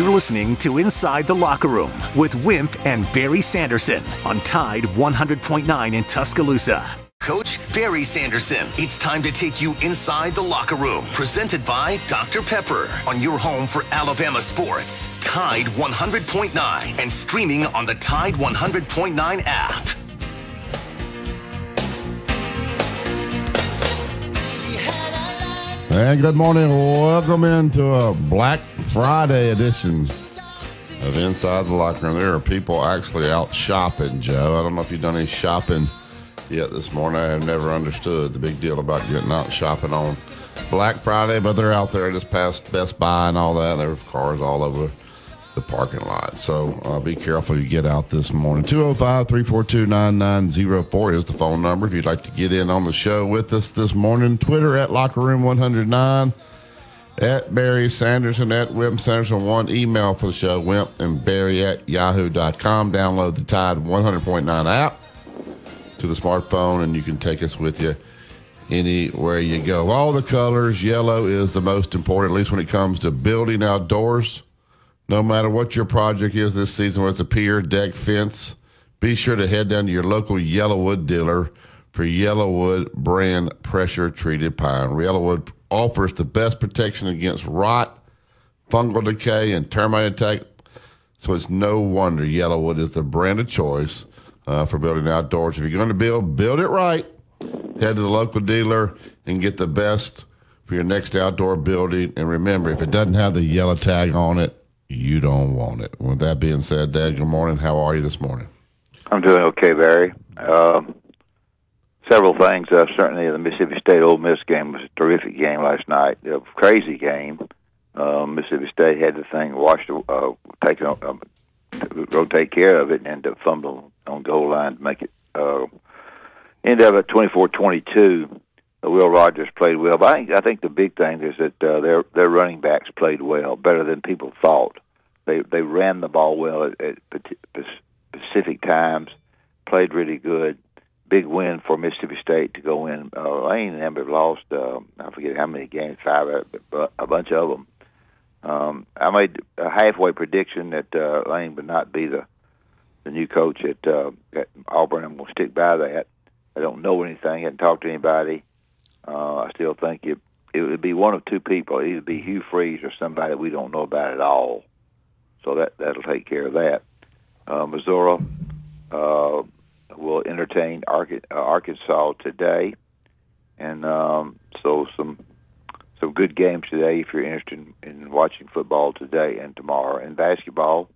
You're listening to Inside the Locker Room with Wimp and Barry Sanderson on Tide 100.9 in Tuscaloosa. Coach Barry Sanderson, it's time to take you inside the locker room. Presented by Dr. Pepper on your home for Alabama sports. Tide 100.9 and streaming on the Tide 100.9 app. And good morning. Welcome into a Black Friday edition of Inside the Locker Room. There are people actually out shopping, Joe. I don't know if you've done any shopping yet this morning. I have never understood the big deal about getting out shopping on Black Friday, but they're out there just past Best Buy and all that. There are cars all over the parking lot. So uh, be careful you get out this morning. 205 342 9904 is the phone number if you'd like to get in on the show with us this morning. Twitter at Locker Room 109, at Barry Sanderson, at Wimp Sanderson 1. Email for the show, Wimp and Barry at yahoo.com. Download the Tide 100.9 app to the smartphone and you can take us with you anywhere you go. All the colors, yellow is the most important, at least when it comes to building outdoors. No matter what your project is this season, whether it's a pier, deck, fence, be sure to head down to your local Yellowwood dealer for Yellowwood brand pressure treated pine. Yellowwood offers the best protection against rot, fungal decay, and termite attack. So it's no wonder Yellowwood is the brand of choice uh, for building outdoors. If you're going to build, build it right. Head to the local dealer and get the best for your next outdoor building. And remember, if it doesn't have the yellow tag on it, you don't want it. With that being said, Dad, good morning. How are you this morning? I'm doing okay, Barry. Um, several things. Uh, certainly, the Mississippi State Ole Miss game was a terrific game last night. A crazy game. Uh, Mississippi State had the thing washed, uh, taken, uh, go take care of it, and end up fumbling on goal line to make it uh, end up at 24-22. Uh, Will Rogers played well, but I think I think the big thing is that uh, their their running backs played well, better than people thought. They they ran the ball well at, at specific times, played really good. Big win for Mississippi State to go in. Uh, Lane and Amber lost. Uh, I forget how many games, five, but a bunch of them. Um, I made a halfway prediction that uh, Lane would not be the the new coach at, uh, at Auburn. I'm going to stick by that. I don't know anything. I haven't talked to anybody. Uh, I still think it it would be one of two people. It'd be Hugh Freeze or somebody we don't know about at all. So that that'll take care of that. Uh, Missouri uh, will entertain uh, Arkansas today, and um, so some some good games today if you're interested in, in watching football today and tomorrow. And basketball,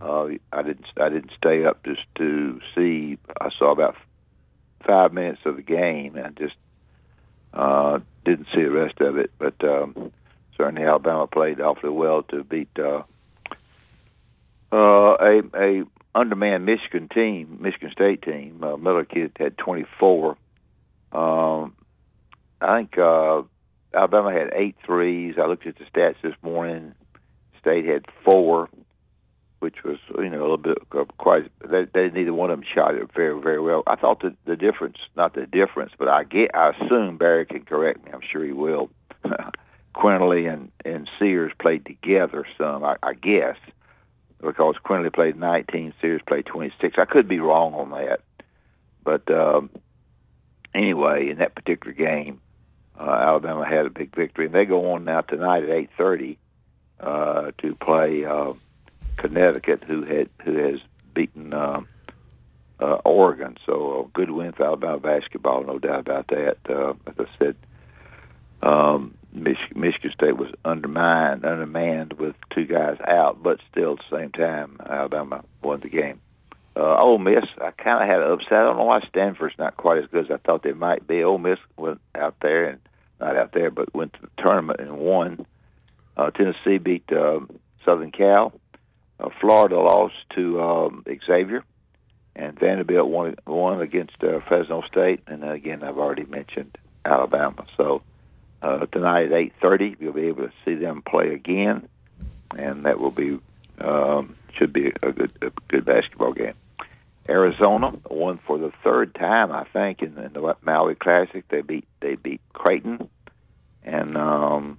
uh, I didn't I didn't stay up just to see. I saw about five minutes of the game and just uh, didn't see the rest of it. But um, certainly Alabama played awfully well to beat uh, uh, a a undermanned Michigan team, Michigan State team. Uh, Miller Kid had 24. Um, I think uh, Alabama had eight threes. I looked at the stats this morning. State had four, which was you know a little bit uh, quite. They, they neither one of them shot it very very well. I thought the the difference, not the difference, but I get. I assume Barry can correct me. I'm sure he will. Quinerly and and Sears played together some. I, I guess because Quinerly played 19, Sears played 26. I could be wrong on that, but um, anyway, in that particular game, uh, Alabama had a big victory, and they go on now tonight at 8:30 uh, to play uh, Connecticut, who had who has beaten uh, uh, Oregon. So a good win for Alabama basketball, no doubt about that. Uh, as I said. Um, Mich- Michigan State was undermined, undermanned with two guys out, but still at the same time, Alabama won the game. Uh, Ole Miss, I kind of had an upset. I don't know why Stanford's not quite as good as I thought they might be. Ole Miss went out there and not out there, but went to the tournament and won. Uh, Tennessee beat uh, Southern Cal. Uh, Florida lost to um, Xavier, and Vanderbilt won, won against uh, Fresno State. And again, I've already mentioned Alabama. So uh, tonight at eight thirty. You'll be able to see them play again, and that will be um, should be a good a good basketball game. Arizona won for the third time, I think, in, in the Maui Classic. They beat they beat Creighton, and um,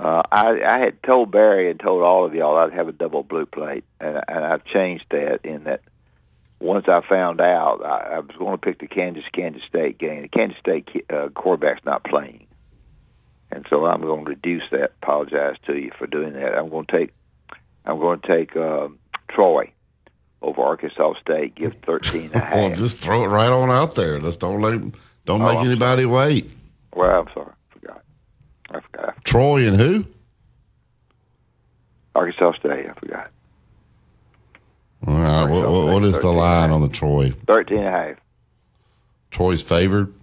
Uh, I, I had told Barry and told all of y'all I'd have a double blue plate, and, and I've changed that in that once I found out, I, I was going to pick the Kansas Kansas State game. The Kansas State uh, quarterback's not playing, and so I'm going to reduce that. Apologize to you for doing that. I'm going to take I'm going to take uh, Troy over Arkansas State. Give 13 and a half. well, just throw it right on out there. Let's don't let don't oh, make I'm anybody sorry. wait. Well, I'm sorry, I forgot. I forgot. Troy and who? Arkansas State. I forgot. All right. What, what, what is the line on the Troy? 13 and a half. Troy's favored?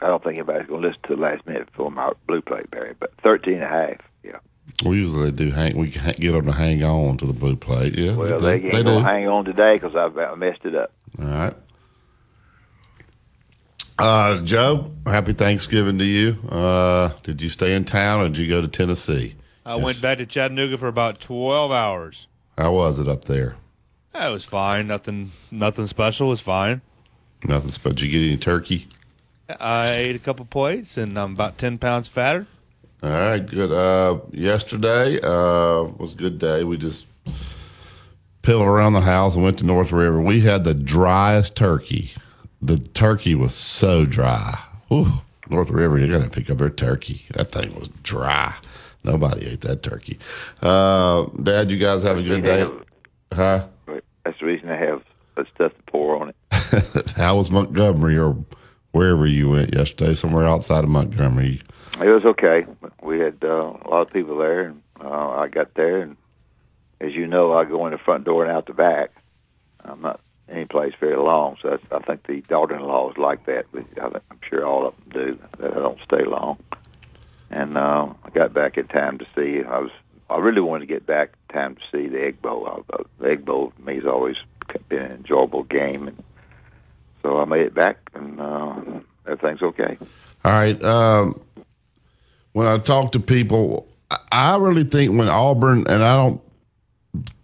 I don't think anybody's going to listen to the last minute for my blue plate, Barry, but 13 and a half, yeah. We usually do hang. We get them to hang on to the blue plate. Yeah. Well, they, they, they do. hang on today because I messed it up. All right. Uh, Joe, happy Thanksgiving to you. Uh, did you stay in town or did you go to Tennessee? I yes. went back to Chattanooga for about twelve hours. How was it up there? It was fine. Nothing. Nothing special. It was fine. Nothing special. Did you get any turkey? I ate a couple plates, and I'm about ten pounds fatter. All right, good. Uh, yesterday uh, was a good day. We just pilled around the house and went to North River. We had the driest turkey. The turkey was so dry. Ooh, North River, you're gonna pick up their turkey. That thing was dry. Nobody ate that turkey. Uh, Dad, you guys have a good day, huh? That's the reason I have stuff to pour on it. How was Montgomery or wherever you went yesterday? Somewhere outside of Montgomery. It was okay. We had uh, a lot of people there, and uh, I got there, and as you know, I go in the front door and out the back. I'm not any place very long, so I think the daughter-in-law is like that. But I'm sure all of them do. That I don't stay long, and uh, I got back in time to see. I was I really wanted to get back in time to see the Egg Bowl. Uh, the Egg Bowl for me has always been an enjoyable game, and so I made it back, and uh, everything's okay. All right. Um, when I talk to people, I really think when Auburn, and I don't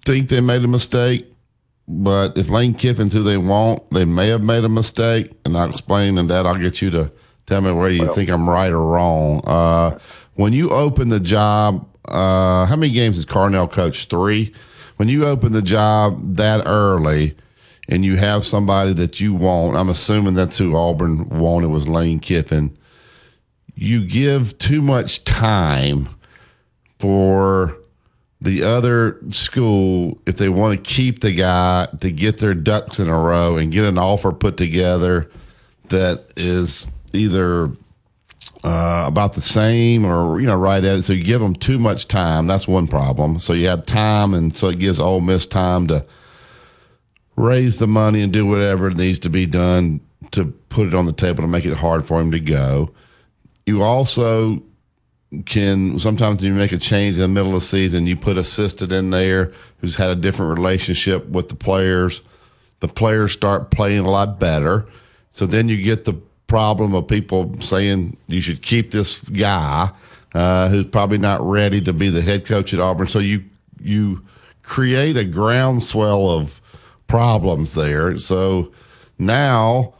think they made a mistake, but if Lane Kiffin's who they want, they may have made a mistake, and I'll explain, and that I'll get you to tell me whether you well, think I'm right or wrong. Uh, when you open the job uh, how many games has Carnell coached? Three. When you open the job that early and you have somebody that you want, I'm assuming that's who Auburn wanted was Lane Kiffin. You give too much time for the other school if they want to keep the guy to get their ducks in a row and get an offer put together that is either uh, about the same or you know right at it. So you give them too much time. That's one problem. So you have time, and so it gives Ole Miss time to raise the money and do whatever needs to be done to put it on the table to make it hard for him to go. You also can sometimes you make a change in the middle of the season, you put assistant in there who's had a different relationship with the players. The players start playing a lot better. So then you get the problem of people saying you should keep this guy uh, who's probably not ready to be the head coach at Auburn. So you you create a groundswell of problems there. So now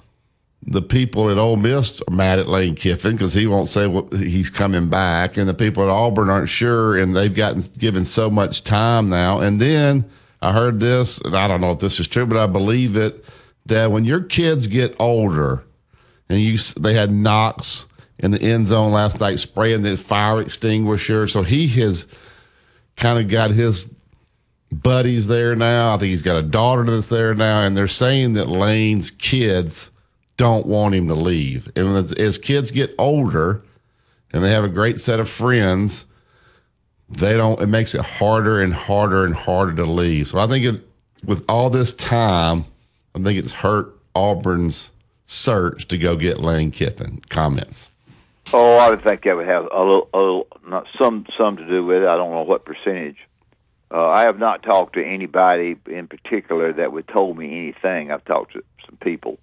the people at Ole Miss are mad at Lane Kiffin because he won't say what he's coming back, and the people at Auburn aren't sure, and they've gotten given so much time now. And then I heard this, and I don't know if this is true, but I believe it that when your kids get older and you they had Knox in the end zone last night spraying this fire extinguisher. So he has kind of got his buddies there now. I think he's got a daughter that's there now, and they're saying that Lane's kids don't want him to leave. And as kids get older and they have a great set of friends, they don't. It makes it harder and harder and harder to leave. So I think it, with all this time, I think it's hurt Auburn's search to go get Lane Kiffin? Comments. Oh, I would think that would have a little, a little, not some, some to do with it. I don't know what percentage. Uh, I have not talked to anybody in particular that would told me anything. I've talked to some people,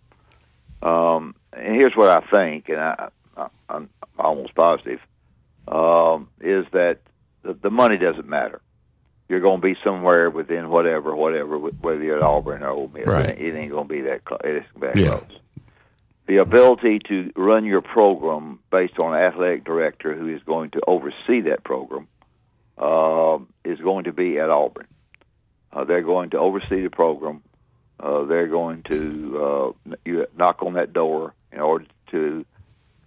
um, and here's what I think, and I, I, I'm almost positive, um, is that the, the money doesn't matter. You're going to be somewhere within whatever, whatever, whether you're at Auburn or Ole Miss. Right. It ain't going to be that close. It's that yeah. close the ability to run your program based on an athletic director who is going to oversee that program uh, is going to be at Auburn. Uh, they're going to oversee the program. Uh, they're going to uh, you knock on that door in order to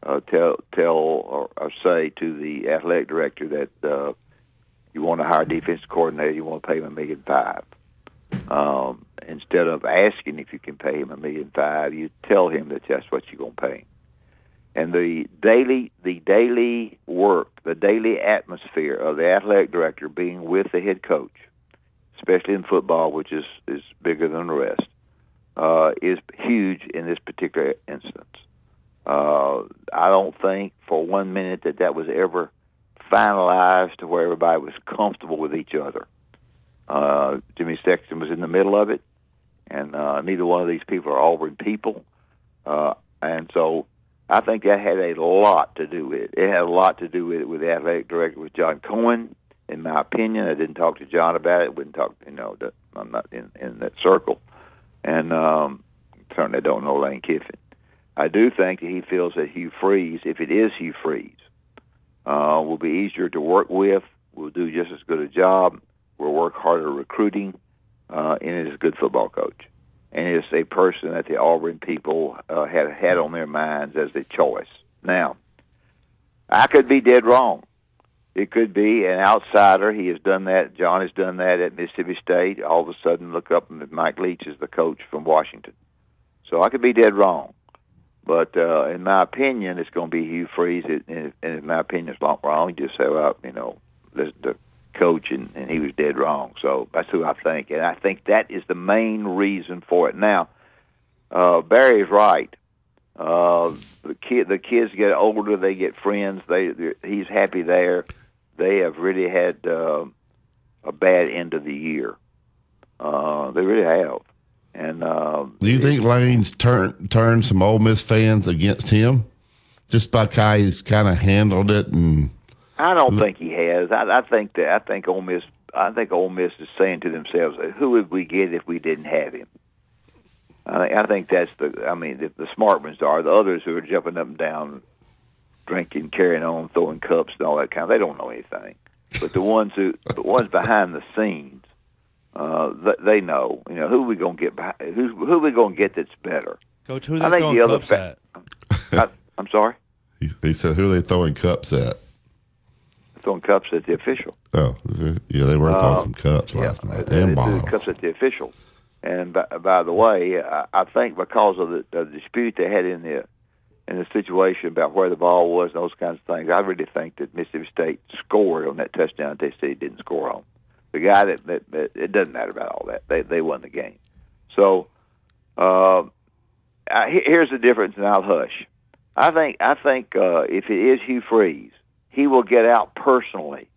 uh, tell tell or, or say to the athletic director that uh, you want to hire a defensive coordinator, you want to pay him a million five. Um, instead of asking if you can pay him a million five, you tell him that that's what you're going to pay him. And the daily, the daily work, the daily atmosphere of the athletic director being with the head coach, especially in football, which is is bigger than the rest, uh, is huge in this particular instance. Uh, I don't think for one minute that that was ever finalized to where everybody was comfortable with each other. Uh, Jimmy Sexton was in the middle of it, and uh, neither one of these people are Auburn people, uh, and so I think that had a lot to do with it. It had a lot to do with it with the athletic director with John Cohen. In my opinion, I didn't talk to John about it. Wouldn't talk, you know, that I'm not in in that circle, and um, certainly don't know Lane Kiffin. I do think that he feels that Hugh Freeze, if it is Hugh Freeze, uh, will be easier to work with. Will do just as good a job. Will work harder recruiting, uh, and is a good football coach. And is a person that the Auburn people uh, had had on their minds as a choice. Now, I could be dead wrong. It could be an outsider. He has done that. John has done that at Mississippi State. All of a sudden, look up and Mike Leach is the coach from Washington. So I could be dead wrong. But uh, in my opinion, it's going to be Hugh Freeze. And in my opinion, it's not wrong. Just say, well, you know, the, the coach, and, and he was dead wrong. So that's who I think, and I think that is the main reason for it. Now, uh, Barry's right. Uh, the kid, the kids get older, they get friends. They, he's happy there. They have really had uh, a bad end of the year. Uh, they really have. And uh, do you think Lane's turned turned some Ole Miss fans against him just by how he's kind of handled it? And I don't think he has. I, I think that I think Ole Miss. I think Ole Miss is saying to themselves, "Who would we get if we didn't have him?" I think, I think that's the. I mean, the, the smart ones are the others who are jumping up and down, drinking, carrying on, throwing cups and all that kind. of They don't know anything. But the ones who, the ones behind the scenes, uh, they know. You know who we gonna get. Behind, who who we gonna get that's better? Coach, who they throwing the cups fa- at? I, am sorry. He, he, said, "Who are they throwing cups at?" Throwing cups at the official. Oh, yeah, they were throwing uh, some cups last yeah, night and bottles. Cups at the official. And by, by the way, I, I think because of the, the dispute they had in the in the situation about where the ball was and those kinds of things, I really think that Mississippi State scored on that touchdown Tennessee didn't score on the guy that, that, that it doesn't matter about all that. They they won the game. So uh, I, here's the difference, and I'll hush. I think I think uh, if it is Hugh Freeze, he will get out personally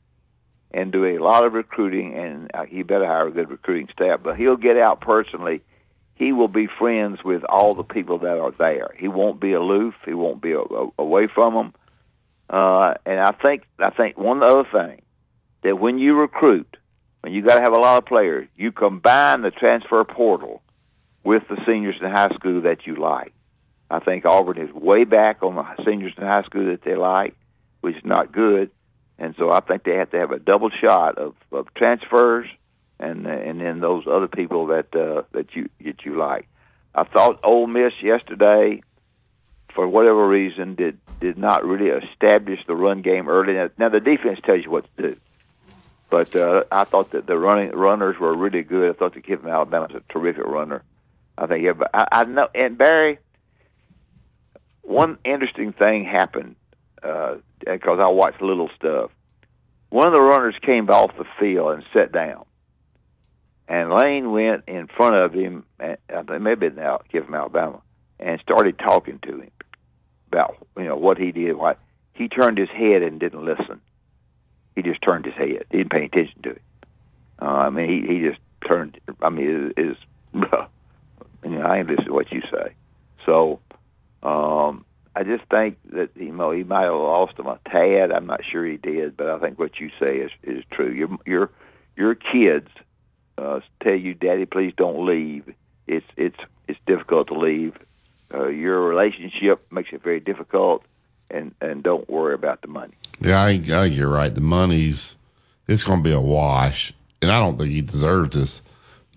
and do a lot of recruiting, and uh, he better hire a good recruiting staff. But he'll get out personally. He will be friends with all the people that are there. He won't be aloof. He won't be a, a, away from them. Uh, and I think I think one other thing that when you recruit, when you got to have a lot of players, you combine the transfer portal with the seniors in high school that you like. I think Auburn is way back on the seniors in high school that they like, which is not good. And so I think they have to have a double shot of, of transfers and and then those other people that uh, that you that you like. I thought Ole Miss yesterday, for whatever reason, did did not really establish the run game early. Now, the defense tells you what to do. But uh, I thought that the running runners were really good. I thought the kid from Alabama was a terrific runner. I think, but I, I know. And Barry, one interesting thing happened because I watched little stuff. One of the runners came off the field and sat down, and Lane went in front of him. And, I think maybe now kid from Alabama, and started talking to him about you know what he did. Why he turned his head and didn't listen he just turned his head. He didn't pay attention to it. Uh, I mean, he he just turned. I mean, is is you know, I ain't listen to what you say. So, um, I just think that you know he might have lost him a tad. I'm not sure he did, but I think what you say is is true. Your your your kids uh, tell you, "Daddy, please don't leave." It's it's it's difficult to leave uh, your relationship makes it very difficult, and and don't worry about the money. Yeah, I, I think you're right. The money's it's going to be a wash, and I don't think he deserves this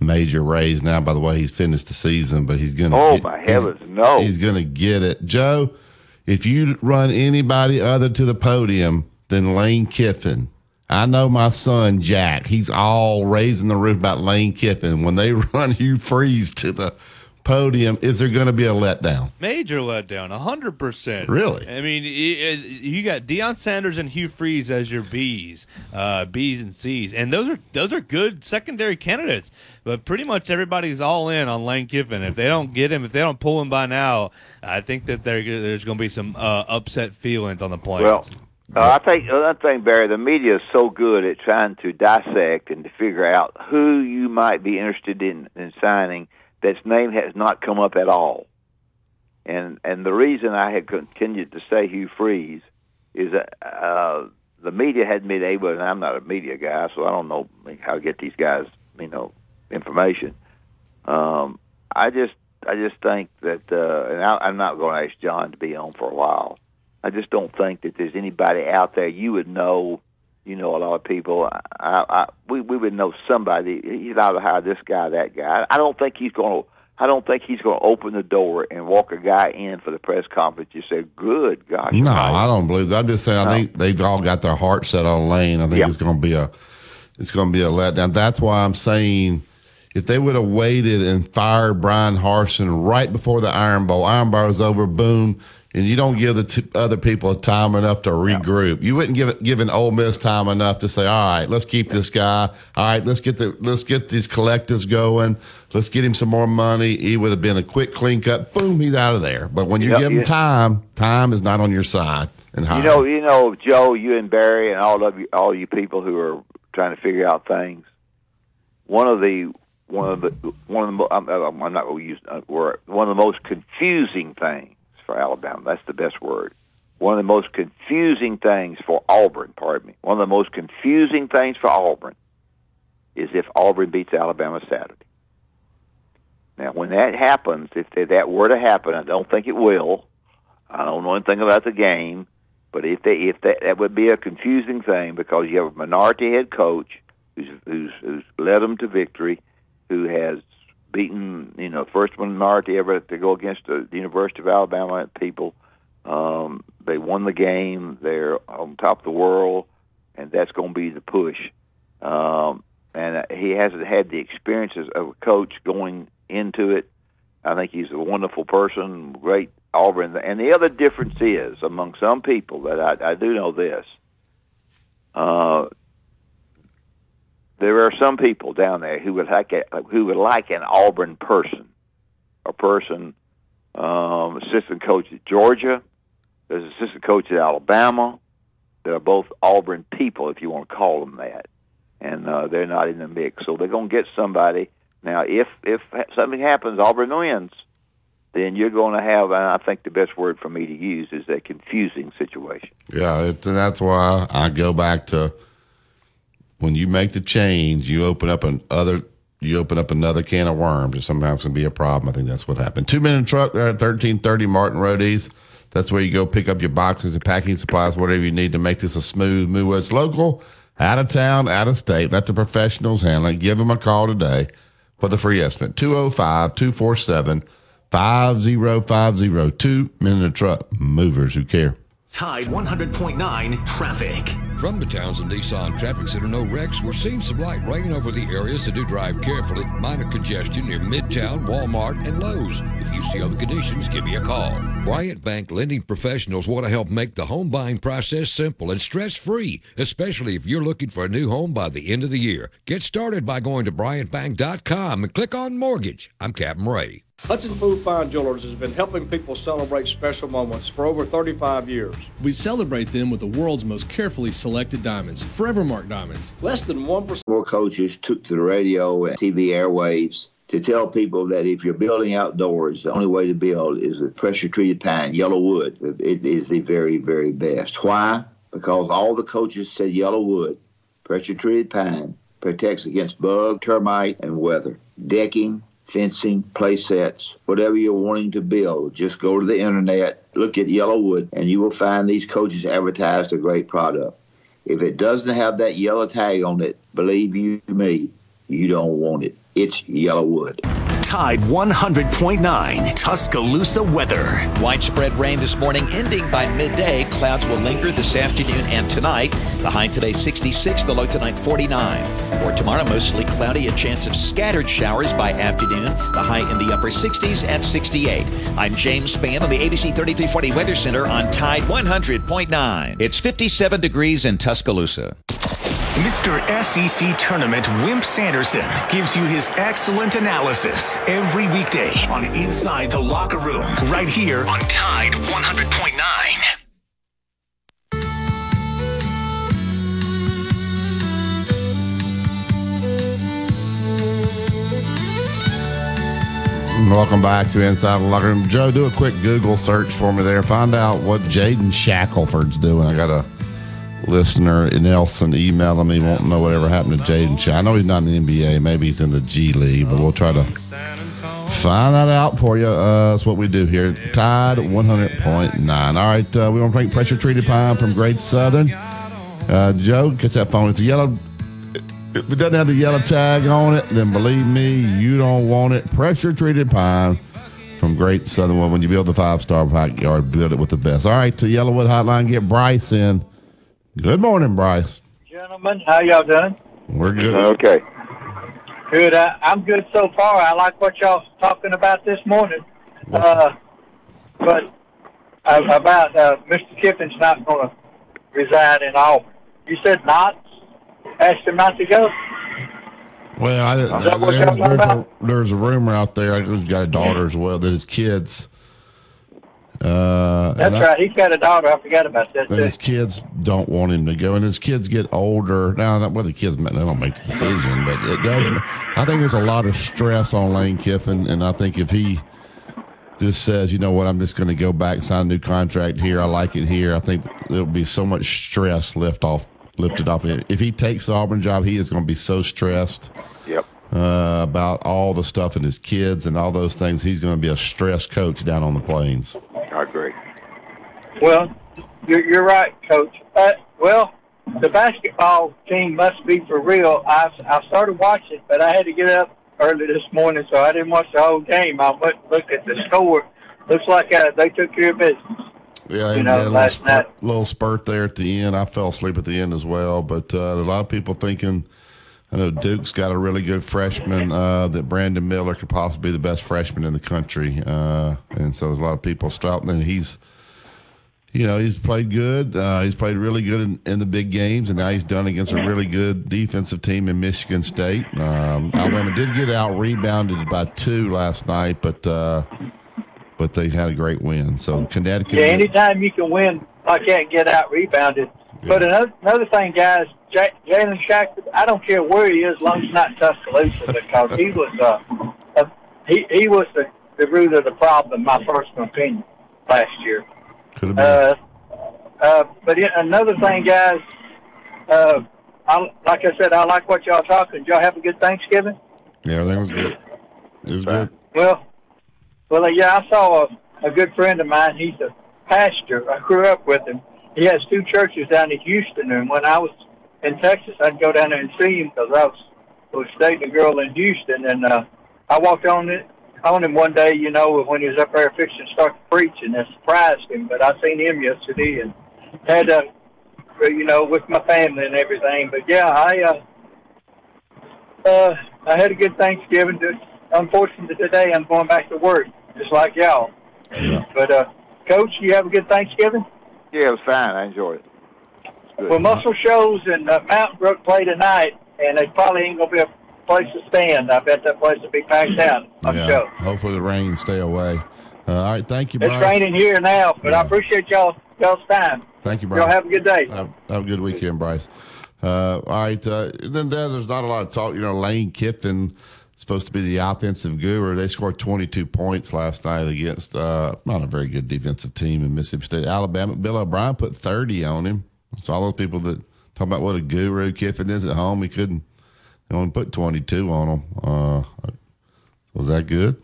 major raise now. By the way, he's finished the season, but he's going to. Oh my heavens, no! He's going to get it, Joe. If you run anybody other to the podium than Lane Kiffin, I know my son Jack. He's all raising the roof about Lane Kiffin. When they run Hugh Freeze to the podium, is there going to be a letdown? Major letdown, hundred percent. Really? I mean, you got Deion Sanders and Hugh Freeze as your B's, uh, B's and C's, and those are those are good secondary candidates. But pretty much everybody's all in on Lane Kiffin. If they don't get him, if they don't pull him by now, I think that there's going to be some uh, upset feelings on the plane. Well. Uh, I think another thing, Barry, the media is so good at trying to dissect and to figure out who you might be interested in, in signing that's name has not come up at all. And and the reason I had continued to say Hugh Freeze is that uh, the media hadn't been able, and I'm not a media guy, so I don't know how to get these guys, you know, information. Um, I just I just think that, uh, and I, I'm not going to ask John to be on for a while. I just don't think that there's anybody out there you would know you know a lot of people. I, I, we we would know somebody. He's either hire this guy, that guy. I don't think he's going to. I don't think he's going to open the door and walk a guy in for the press conference. You say, "Good gosh." No, I don't believe that. I'm just saying. No. I think they've all got their heart set on Lane. I think yeah. it's going to be a, it's going to be a letdown. That's why I'm saying, if they would have waited and fired Bryan Harsin right before the Iron Bowl, Iron Bowl was over. Boom and you don't give the t- other people time enough to regroup. Yeah. You wouldn't give it, give an Ole Miss time enough to say, "All right, let's keep this guy. All right, let's get the let's get these collectives going. Let's get him some more money." He would have been a quick clean cut. Boom, he's out of there. But when you, give him time, time is not on your side. And you know, you know, Joe, you and Barry, and all of you, all you people who are trying to figure out things. One of the one of the one of the I'm, I'm not going to use a word. One of the most confusing things for Alabama. That's the best word. One of the most confusing things for Auburn, pardon me, one of the most confusing things for Auburn is if Auburn beats Alabama Saturday. Now, when that happens, if that were to happen, I don't think it will. I don't know anything about the game, but if they, if that that would be a confusing thing because you have a minority head coach who's who's, who's led them to victory, who has beaten, you know, first minority ever to go against the, University of Alabama people. Um, they won the game. They're on top of the world, and that's going to be the push. Um, and he hasn't had the experiences of a coach going into it. I think he's a wonderful person, great Auburn. And the other difference is among some people that I, I do know this. Uh, there are some people down there who would like a, who would like an Auburn person, a person, um, assistant coach at Georgia. There's assistant coach at Alabama. They're both Auburn people, if you want to call them that, and uh, they're not in the mix. So they're going to get somebody. Now, if if something happens, Auburn wins, then you're going to have, and I think the best word for me to use is a confusing situation. Yeah, and that's why I go back to when you make the change, you open up an other you open up another can of worms, and sometimes can be a problem. I think that's what happened. Two minute truck there at thirteen thirty Martin Road East. That's where you go pick up your boxes and packing supplies, whatever you need to make this a smooth move. It's local, out of town, out of state. Let the professionals handle it. Give them a call today for the free estimate 205 247 5050. Two oh minute truck movers who care. Tide 100.9 traffic. From the Townsend Nissan Traffic Center, no wrecks. We're seeing some light rain over the area, so do drive carefully. Minor congestion near Midtown, Walmart, and Lowe's. If you see other conditions, give me a call. Bryant Bank lending professionals want to help make the home buying process simple and stress free, especially if you're looking for a new home by the end of the year. Get started by going to BryantBank.com and click on mortgage. I'm Captain Ray. Hudson Poole Fine Jewelers has been helping people celebrate special moments for over 35 years. We celebrate them with the world's most carefully selected diamonds, Forevermark diamonds. Less than 1%. More coaches took to the radio and TV airwaves to tell people that if you're building outdoors, the only way to build is with pressure treated pine, Yellowwood. It is the very, very best. Why? Because all the coaches said Yellowwood, pressure treated pine, protects against bug, termite, and weather. Decking, fencing, play sets, whatever you're wanting to build. Just go to the internet, look at Yellowwood, and you will find these coaches advertised a great product. If it doesn't have that yellow tag on it, believe you me, you don't want it. It's Yellowwood. Tide 100.9 Tuscaloosa weather. Widespread rain this morning, ending by midday. Clouds will linger this afternoon and tonight. The high today 66, the low tonight 49. For tomorrow, mostly cloudy, a chance of scattered showers by afternoon. The high in the upper 60s at 68. I'm James Spann on the ABC 3340 Weather Center on Tide 100.9. It's 57 degrees in Tuscaloosa. Mr. SEC Tournament Wimp Sanderson gives you his excellent analysis every weekday on Inside the Locker Room, right here on Tide 100.9. Welcome back to Inside the Locker Room. Joe, do a quick Google search for me there. Find out what Jaden Shackelford's doing. I got a listener, Nelson, emailing me, won't know whatever happened to Jaden. I know he's not in the NBA. Maybe he's in the G League, but we'll try to find that out for you. Uh, that's what we do here. Tide 100.9. All right, uh, we want to drink pressure treated pine from Great Southern. Uh, Joe, gets that phone. It's a yellow. If it doesn't have the yellow tag on it, then believe me, you don't want it. Pressure treated pine from Great Southern. Well, when you build the five star backyard, build it with the best. All right, to Yellowwood Hotline, get Bryce in. Good morning, Bryce. Gentlemen, how y'all doing? We're good. Okay. Good. I, I'm good so far. I like what y'all talking about this morning. Uh, but uh, about uh, Mr. Kiffin's not going to reside in Auburn. You said not? Asked him not to go? Well, I, there's, a, there's a rumor out there. He's got a daughter as well that his kids. Uh, That's I- right. He's got a daughter. I forgot about that. His kids don't want him to go, and his kids get older. Now, not well, the kids they don't make the decision, but it does. I think there's a lot of stress on Lane Kiffin, and I think if he just says, you know what, I'm just going to go back, sign a new contract here. I like it here. I think there'll be so much stress left off, lifted off. If he takes the Auburn job, he is going to be so stressed Yep. uh, about all the stuff and his kids and all those things. He's going to be a stress coach down on the plains. I agree. Well, you're, you're right, Coach. Uh, well, the basketball team must be for real. I, I started watching, but I had to get up early this morning, so I didn't watch the whole game. I went and looked at the score. Looks like uh, they took care of business. Yeah, You know, a little last spurt, night- little spurt there at the end. I fell asleep at the end as well. But uh, a lot of people thinking, I know Duke's got a really good freshman uh, that Brandon Miller could possibly be the best freshman in the country. Uh, and so there's a lot of people stouting. And he's, you know, he's played good. Uh, he's played really good in, in the big games, and now he's done against a really good defensive team in Michigan State. Um, Alabama did get out rebounded by two last night, but uh, but they had a great win. So Connecticut. Yeah, anytime you can win I can't get out rebounded. But another another thing, guys, J- Jalen Shackford, I don't care where he is, as long as it's not Tuscaloosa, because he was uh, uh he he was the the root of the problem, in my personal opinion, last year. Could have been. Uh, uh, but yeah, another thing, guys, uh, I, like I said, I like what y'all talking. Did y'all have a good Thanksgiving? Yeah, everything was good. It was good. Well, well, uh, yeah, I saw a, a good friend of mine. He's a pastor. I grew up with him. He has two churches down in Houston, and when I was in Texas, I'd go down there and see him because I was was dating a girl in Houston, and uh, I walked on it on him one day, you know, when he was up there fixing to start to preach, and it surprised him. But I seen him yesterday and had, uh, you know, with my family and everything. But yeah, I uh, uh, I had a good Thanksgiving. Unfortunately, today I'm going back to work, just like y'all. Yeah. But uh, Coach, you have a good Thanksgiving. Yeah, it was fine. I enjoyed it. Good. Well, Muscle Shoals and uh, Mountain Brook play tonight, and they probably ain't gonna be a place to stand. I bet that place will be packed out. I'm yeah. sure. Hopefully the rain stay away. Uh, all right, thank you, Brian. It's raining here now, but I appreciate y'all y'all's time. Thank you, Brian. Y'all have a good day. Have, have a good weekend, Bryce. Uh, all right. Uh, then there, there's not a lot of talk. You know, Lane Kiffin supposed to be the offensive guru. They scored 22 points last night against uh, not a very good defensive team in Mississippi State. Alabama. Bill O'Brien put 30 on him. So all those people that talk about what a guru Kiffin is at home, he couldn't. He only put 22 on him. Uh, Was that good,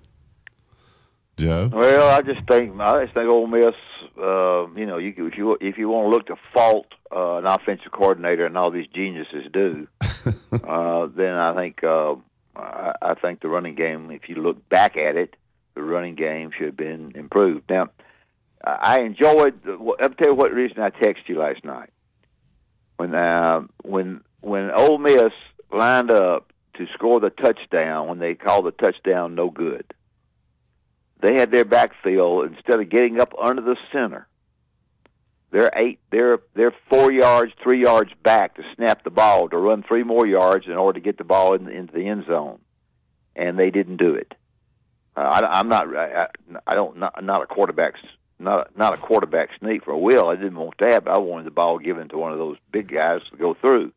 Joe? Well, I just think I just think Ole Miss. Uh, you know, you if you if you want to look to fault uh, an offensive coordinator and all these geniuses do, uh, then I think uh, I, I think the running game. If you look back at it, the running game should have been improved. Now, I enjoyed. I'll tell you what reason I texted you last night when uh, when when Ole Miss lined up to score the touchdown when they called the touchdown no good. They had their backfield instead of getting up under the center. They're eight. They're they're four yards, three yards back to snap the ball to run three more yards in order to get the ball in, into the end zone, and they didn't do it. Uh, I, I'm not. I, I don't. Not, not a quarterback. Not a, not a quarterback sneak for a Will. I didn't want that, but I wanted the ball given to one of those big guys to go through,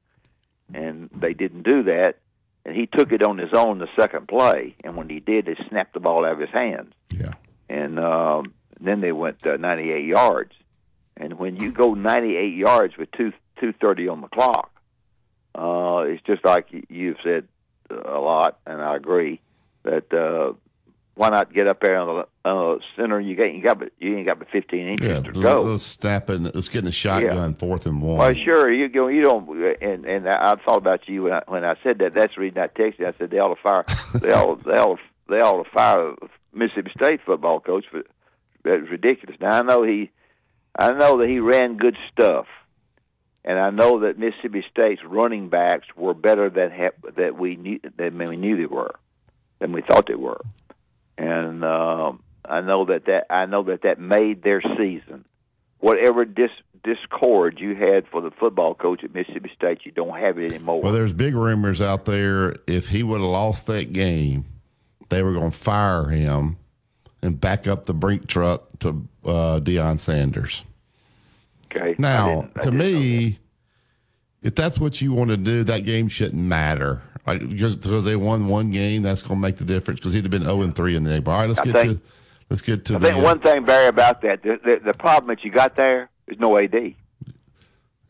and they didn't do that. And he took it on his own the second play, and when he did, they snapped the ball out of his hands. Yeah. And um, then they went uh, 98 yards. And when you go 98 yards with two 230 on the clock, uh, it's just like you've said a lot, and I agree that uh, why not get up there on the uh, center? You you got but you ain't got but 15 inches Yeah. to go. let's snap in. Let's get in the shotgun, fourth and one. Well, sure, you go. You don't, and and I thought about you when I, when I said that. That's the reason I texted. you. I said they ought to fire. They ought. They ought. They ought to fire Mississippi State football coach. For that was ridiculous. Now I know he, I know that he ran good stuff, and I know that Mississippi State's running backs were better than ha- that we knew than we knew they were, than we thought they were, and um, I know that that I know that that made their season whatever dis- discord you had for the football coach at Mississippi State, you don't have it anymore. Well, there's big rumors out there. If he would have lost that game, they were going to fire him and back up the brink truck to uh, Deion Sanders. Okay. Now, didn't- I to me, if that's what you want to do, that game shouldn't matter. Like because, because they won one game, that's going to make the difference. Because he'd have been zero and three in the game. All right, let's I get think- to let's get to I the think one thing, Barry, about that, the, the, the problem that you got there is no AD.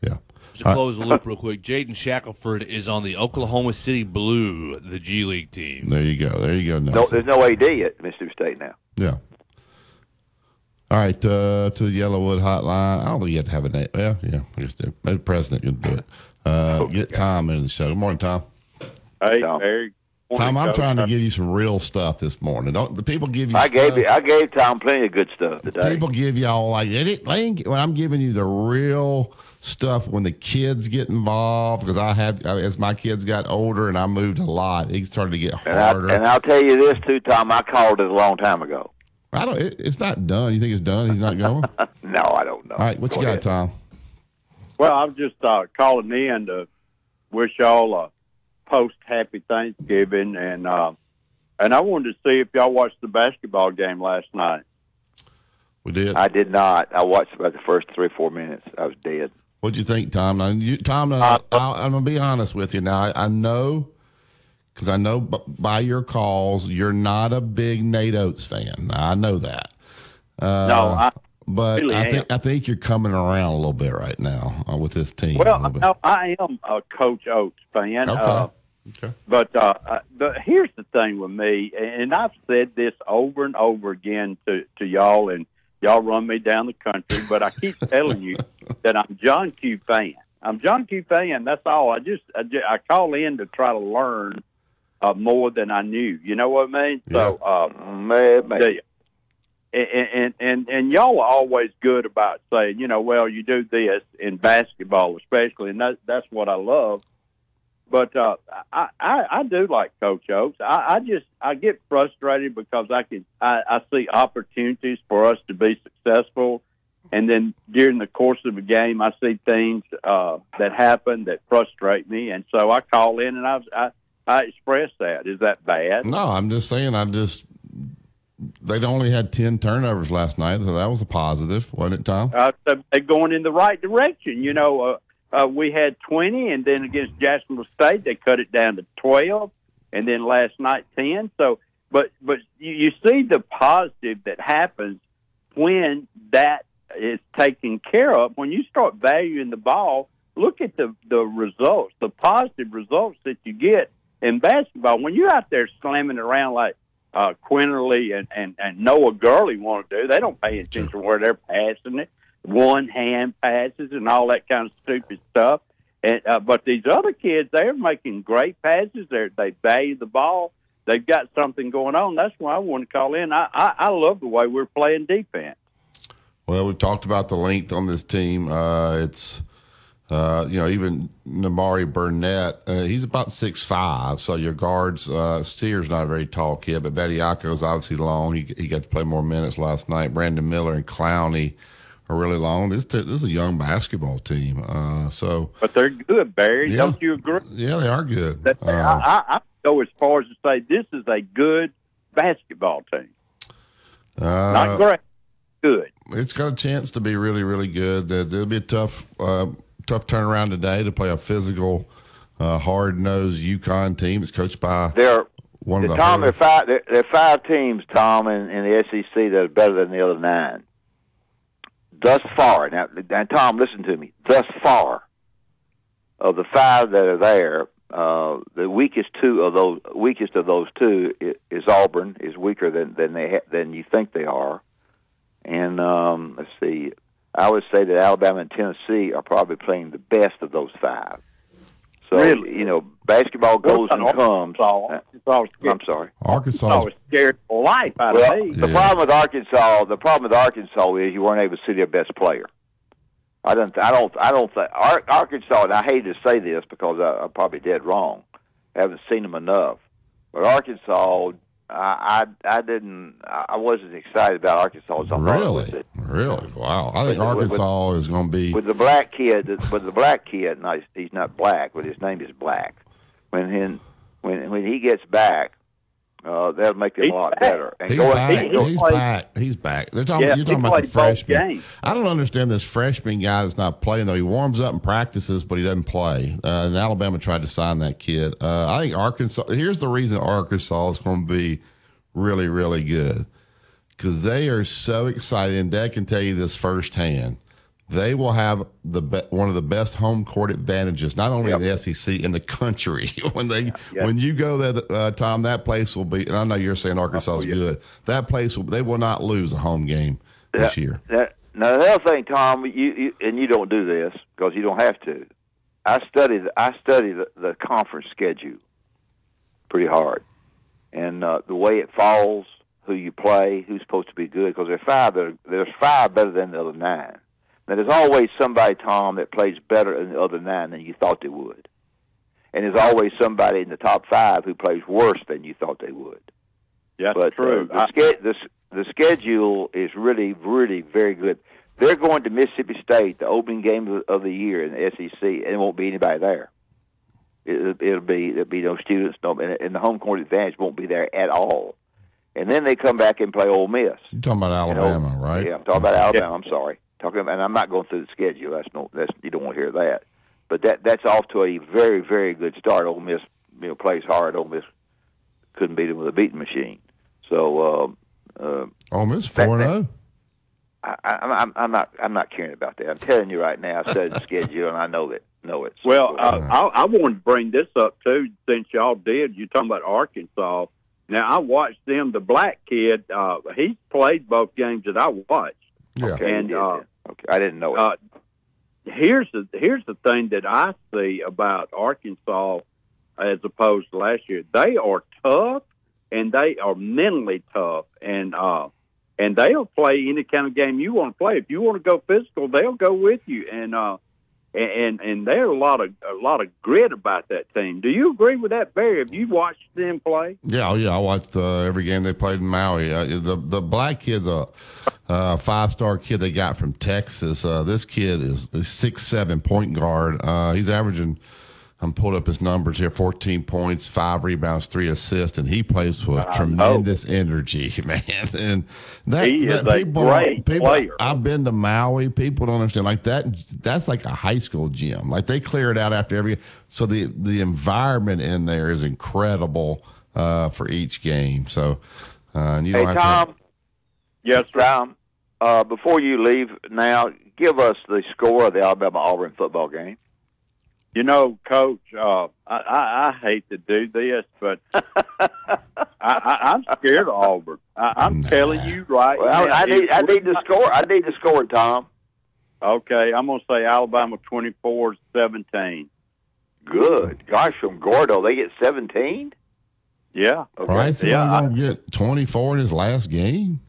yeah. To uh, close the loop real quick, Jaden Shackelford is on the Oklahoma City Blue, the G League team. There you go. There you go. No, there's no AD at Mississippi State now. Yeah. All right, uh, to the Yellowwood hotline. I don't think you have to have a name. Well, yeah, I guess do. Maybe the president can do it. Uh, get Tom in the show. Good morning, Tom. Hey, Tom. Barry. Tom, I'm trying to give you some real stuff this morning. Don't the people give you? I gave you, I gave Tom plenty of good stuff today. People give y'all like they didn't- when I'm giving you the real stuff when the kids get involved because I have as my kids got older and I moved a lot. It started to get and, I, harder. and I'll tell you this too, Tom. I called it a long time ago. I don't. It, it's not done. You think it's done? He's not going. No, I don't know. All right, what Go you got, ahead. Tom? Well, I'm just uh, calling in to wish y'all a post happy Thanksgiving, and uh, and I wanted to see if y'all watched the basketball game last night. We did. I did not. I watched about the first three or four minutes. I was dead. What do you think, Tom? Now, you, Tom, uh, I, I'm gonna be honest with you. Now, I, I know because I know b- by your calls you're not a big Nate Oates fan. I know that. Uh, no, I but really I am. think I think you're coming around a little bit right now uh, with this team. well, no, I am a Coach Oates fan. Okay. Uh, okay. But uh, uh, here's the thing with me, and I've said this over and over again to, to y'all, and y'all run me down the country, but I keep telling you that I'm John Q fan. I'm John Q fan. That's all. I just I, ju- I call in to try to learn uh, more than I knew. You know what I mean? So, uh, Man, man. the- and, and and and y'all are always good about saying, you know, well, you do this in basketball, especially, and that that's what I love. But uh, I, I I do like Coach Oates. I, I just I get frustrated because I can I, I see opportunities for us to be successful, and then during the course of a game, I see things uh, that happen that frustrate me, and so I call in and I I, I express that. Is that bad? No, I'm just saying. I just they only had ten turnovers last night, so that was a positive, wasn't it, Tom? uh, they're going in the right direction. You know, uh, uh, we had 20, and then against Jacksonville State, they cut it down to 12, and then last night 10. So, but but you, you see the positive that happens when that is taken care of. When you start valuing the ball, look at the the results, the positive results that you get in basketball. When you're out there slamming around like uh, Quinerly and, and, and Noah Gurley want to do. They don't pay attention where they're passing it, one hand passes and all that kind of stupid stuff. And uh, but these other kids, they're making great passes. They they value the ball. They've got something going on. That's why I want to call in. I, I I love the way we're playing defense. Well, we've talked about the length on this team. Uh, it's uh, you know, even Nimari Burnett, uh, he's about six five. So your guards, uh, Sears not a very tall kid, but Bediako is obviously long. He he got to play more minutes last night. Brandon Miller and Clowney are really long. This this is a young basketball team. Uh, so, but they're good, Barry. Yeah. Don't you agree? Yeah, they are good. That, Uh, I, I, I go as far as to say this is a good basketball team. uh, Not great, good. It's got a chance to be really, really good. It'll be a tough, uh, tough turnaround today to play a physical, uh, hard nosed UConn team. It's coached by There, one of the Tom, there are five. There, there are five teams, Tom, in, in the SEC that are better than the other nine. Thus far, now, now, Tom, listen to me. Thus far, of the five that are there, uh, the weakest two of those, weakest of those two is, is Auburn. Is weaker than than they ha- than you think they are. And um, let's see, I would say that Alabama and Tennessee are probably playing the best of those five. So Really? you know, basketball goes and comes. Arkansas, uh, I'm sorry. Arkansas. I was scared for life out Well, of me. the problem with Arkansas, the problem with Arkansas is you weren't able to see their best player. I don't, I don't, I don't think Arkansas. And I hate to say this because I, I'm probably dead wrong. I haven't seen them enough, but Arkansas, I, I, I didn't, I wasn't excited about Arkansas. as I thought it was. Really, really, wow! I think With- with- Arkansas is going to be. with the black kid, with the black kid, no, he's, he's not black, but his name is Black. When he, when when he gets back, uh, that'll make him He's a lot back. better. And He's going, back. and go- He's played- back. He's back. They're talking. Yeah, you're talking about the freshman. games. I don't understand this freshman guy that's not playing though. He warms up and practices, but he doesn't play. Uh, and Alabama tried to sign that kid. Uh, I think Arkansas. Here's the reason Arkansas is going to be really, really good because they are so excited. And Dad can tell you this firsthand. They will have the be- one of the best home court advantages, not only in the SEC in the country. when they when you go there, uh, Tom, that place will be. And I know you're saying Arkansas Oh, is good. That place will. They will not lose a home game this year. That, now the other thing, Tom, you, you and you don't do this because you don't have to. I study the, I study the, the conference schedule pretty hard, and uh, the way it falls, who you play, who's supposed to be good. Because there's five that are, there's five better than the other nine. Now there's always somebody, Tom, that plays better than the other nine than you thought they would, and there's always somebody in the top five who plays worse than you thought they would. That's but true. Uh, the, ske- the the schedule is really, really very good. They're going to Mississippi State, the opening game of the, year in the SEC, and there won't be anybody there. It, it'll be there'll be no students, no, and, and the home court advantage won't be there at all. And then they come back and play Ole Miss. You're talking about You know, Alabama, right? Yeah, I'm talking about Alabama. I'm sorry, talking about, and I'm not going through the schedule. That's no, that's you don't want to hear that. But that that's off to a very, very good start. Ole Miss, you know, plays hard. Ole Miss couldn't beat them with a beating machine. So, uh, uh, Oh, Miss four and. I, I, I'm, I'm not, I'm not caring about that. I'm telling you right now. I studied the schedule, and I know that, know it. Well, uh, I, I wanted to bring this up too, since y'all did. You're talking about Arkansas. Now, I watched them. The black kid, uh, he played both games that I watched. Yeah. Okay, and, uh, okay, I didn't know it. Uh, here's the here's the thing that I see about Arkansas as opposed to last year. They are tough and they are mentally tough and uh and they'll play any kind of game you want to play. If you want to go physical, they'll go with you and uh and and there's a lot of a lot of grit about that team. Do you agree with that, Barry? Have you watched them play? Yeah, oh, yeah. I watched uh, every game they played in Maui. Uh, the the black kid's a uh, five star kid they got from Texas. Uh, this kid is a six seven point guard. Uh, he's averaging. I'm pulling up his numbers here: 14 points, five rebounds, three assists, and he plays with tremendous energy, man. And that, He that a great people, player. I've been to Maui. People don't understand like that. That's like a high school gym. Like they clear it out after every. So the the environment in there is incredible uh, for each game. So, uh, you hey, Tom. Yes, Tom. Uh, before you leave now, give us the score of the Alabama Auburn football game. You know, Coach, uh, I, I, I hate to do this, but I, I, I, I'm scared of Auburn. I, I'm telling you right Well, now. I need I need to score. I need to score, Tom. Okay, I'm going to say Alabama 24 17. Good. Gosh, from Gordo, they get 17? Yeah. Bryce Yeah, I- going to get 24 in his last game?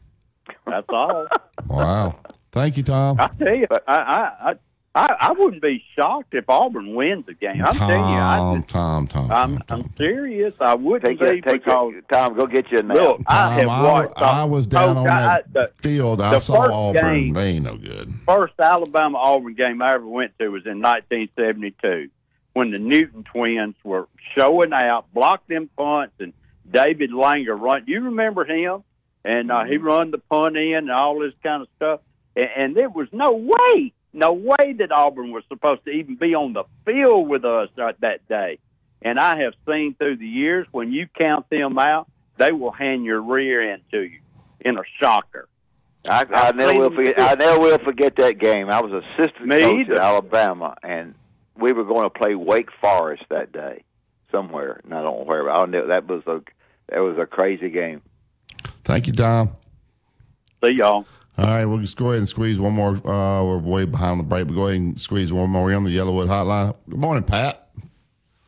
That's all. Wow. Thank you, Tom. I tell you, I, I, I, I, I wouldn't be shocked if Auburn wins the game. I'm telling you, I Tom, just, Tom, Tom. I'm, I'm serious. I wouldn't Take be it, take because it. Tom, go get you a nap. look, I have watched. I, was down on Coach, I- that the field. I the saw first Auburn. game- they ain't no good. first Alabama Auburn game I ever went to was in 1972 when the Newton twins were showing out, blocked them punts, and David Langner run. You remember him? And uh, he run the punt in and all this kind of stuff. And, and there was no way, no way that Auburn was supposed to even be on the field with us that, that day. And I have seen through the years when you count them out, they will hand your rear end to you in a shocker. I, I never will forget. I never will forget that game. I was assistant Me coach either. at Alabama, and we were going to play Wake Forest that day somewhere, and I don't know where. But I know that was a that was a crazy game. Thank you, Tom. See y'all. All right, we'll just go ahead and squeeze one more. Uh, we're way behind the break, but go ahead and squeeze one more We're on the Yellowwood hotline. Good morning, Pat.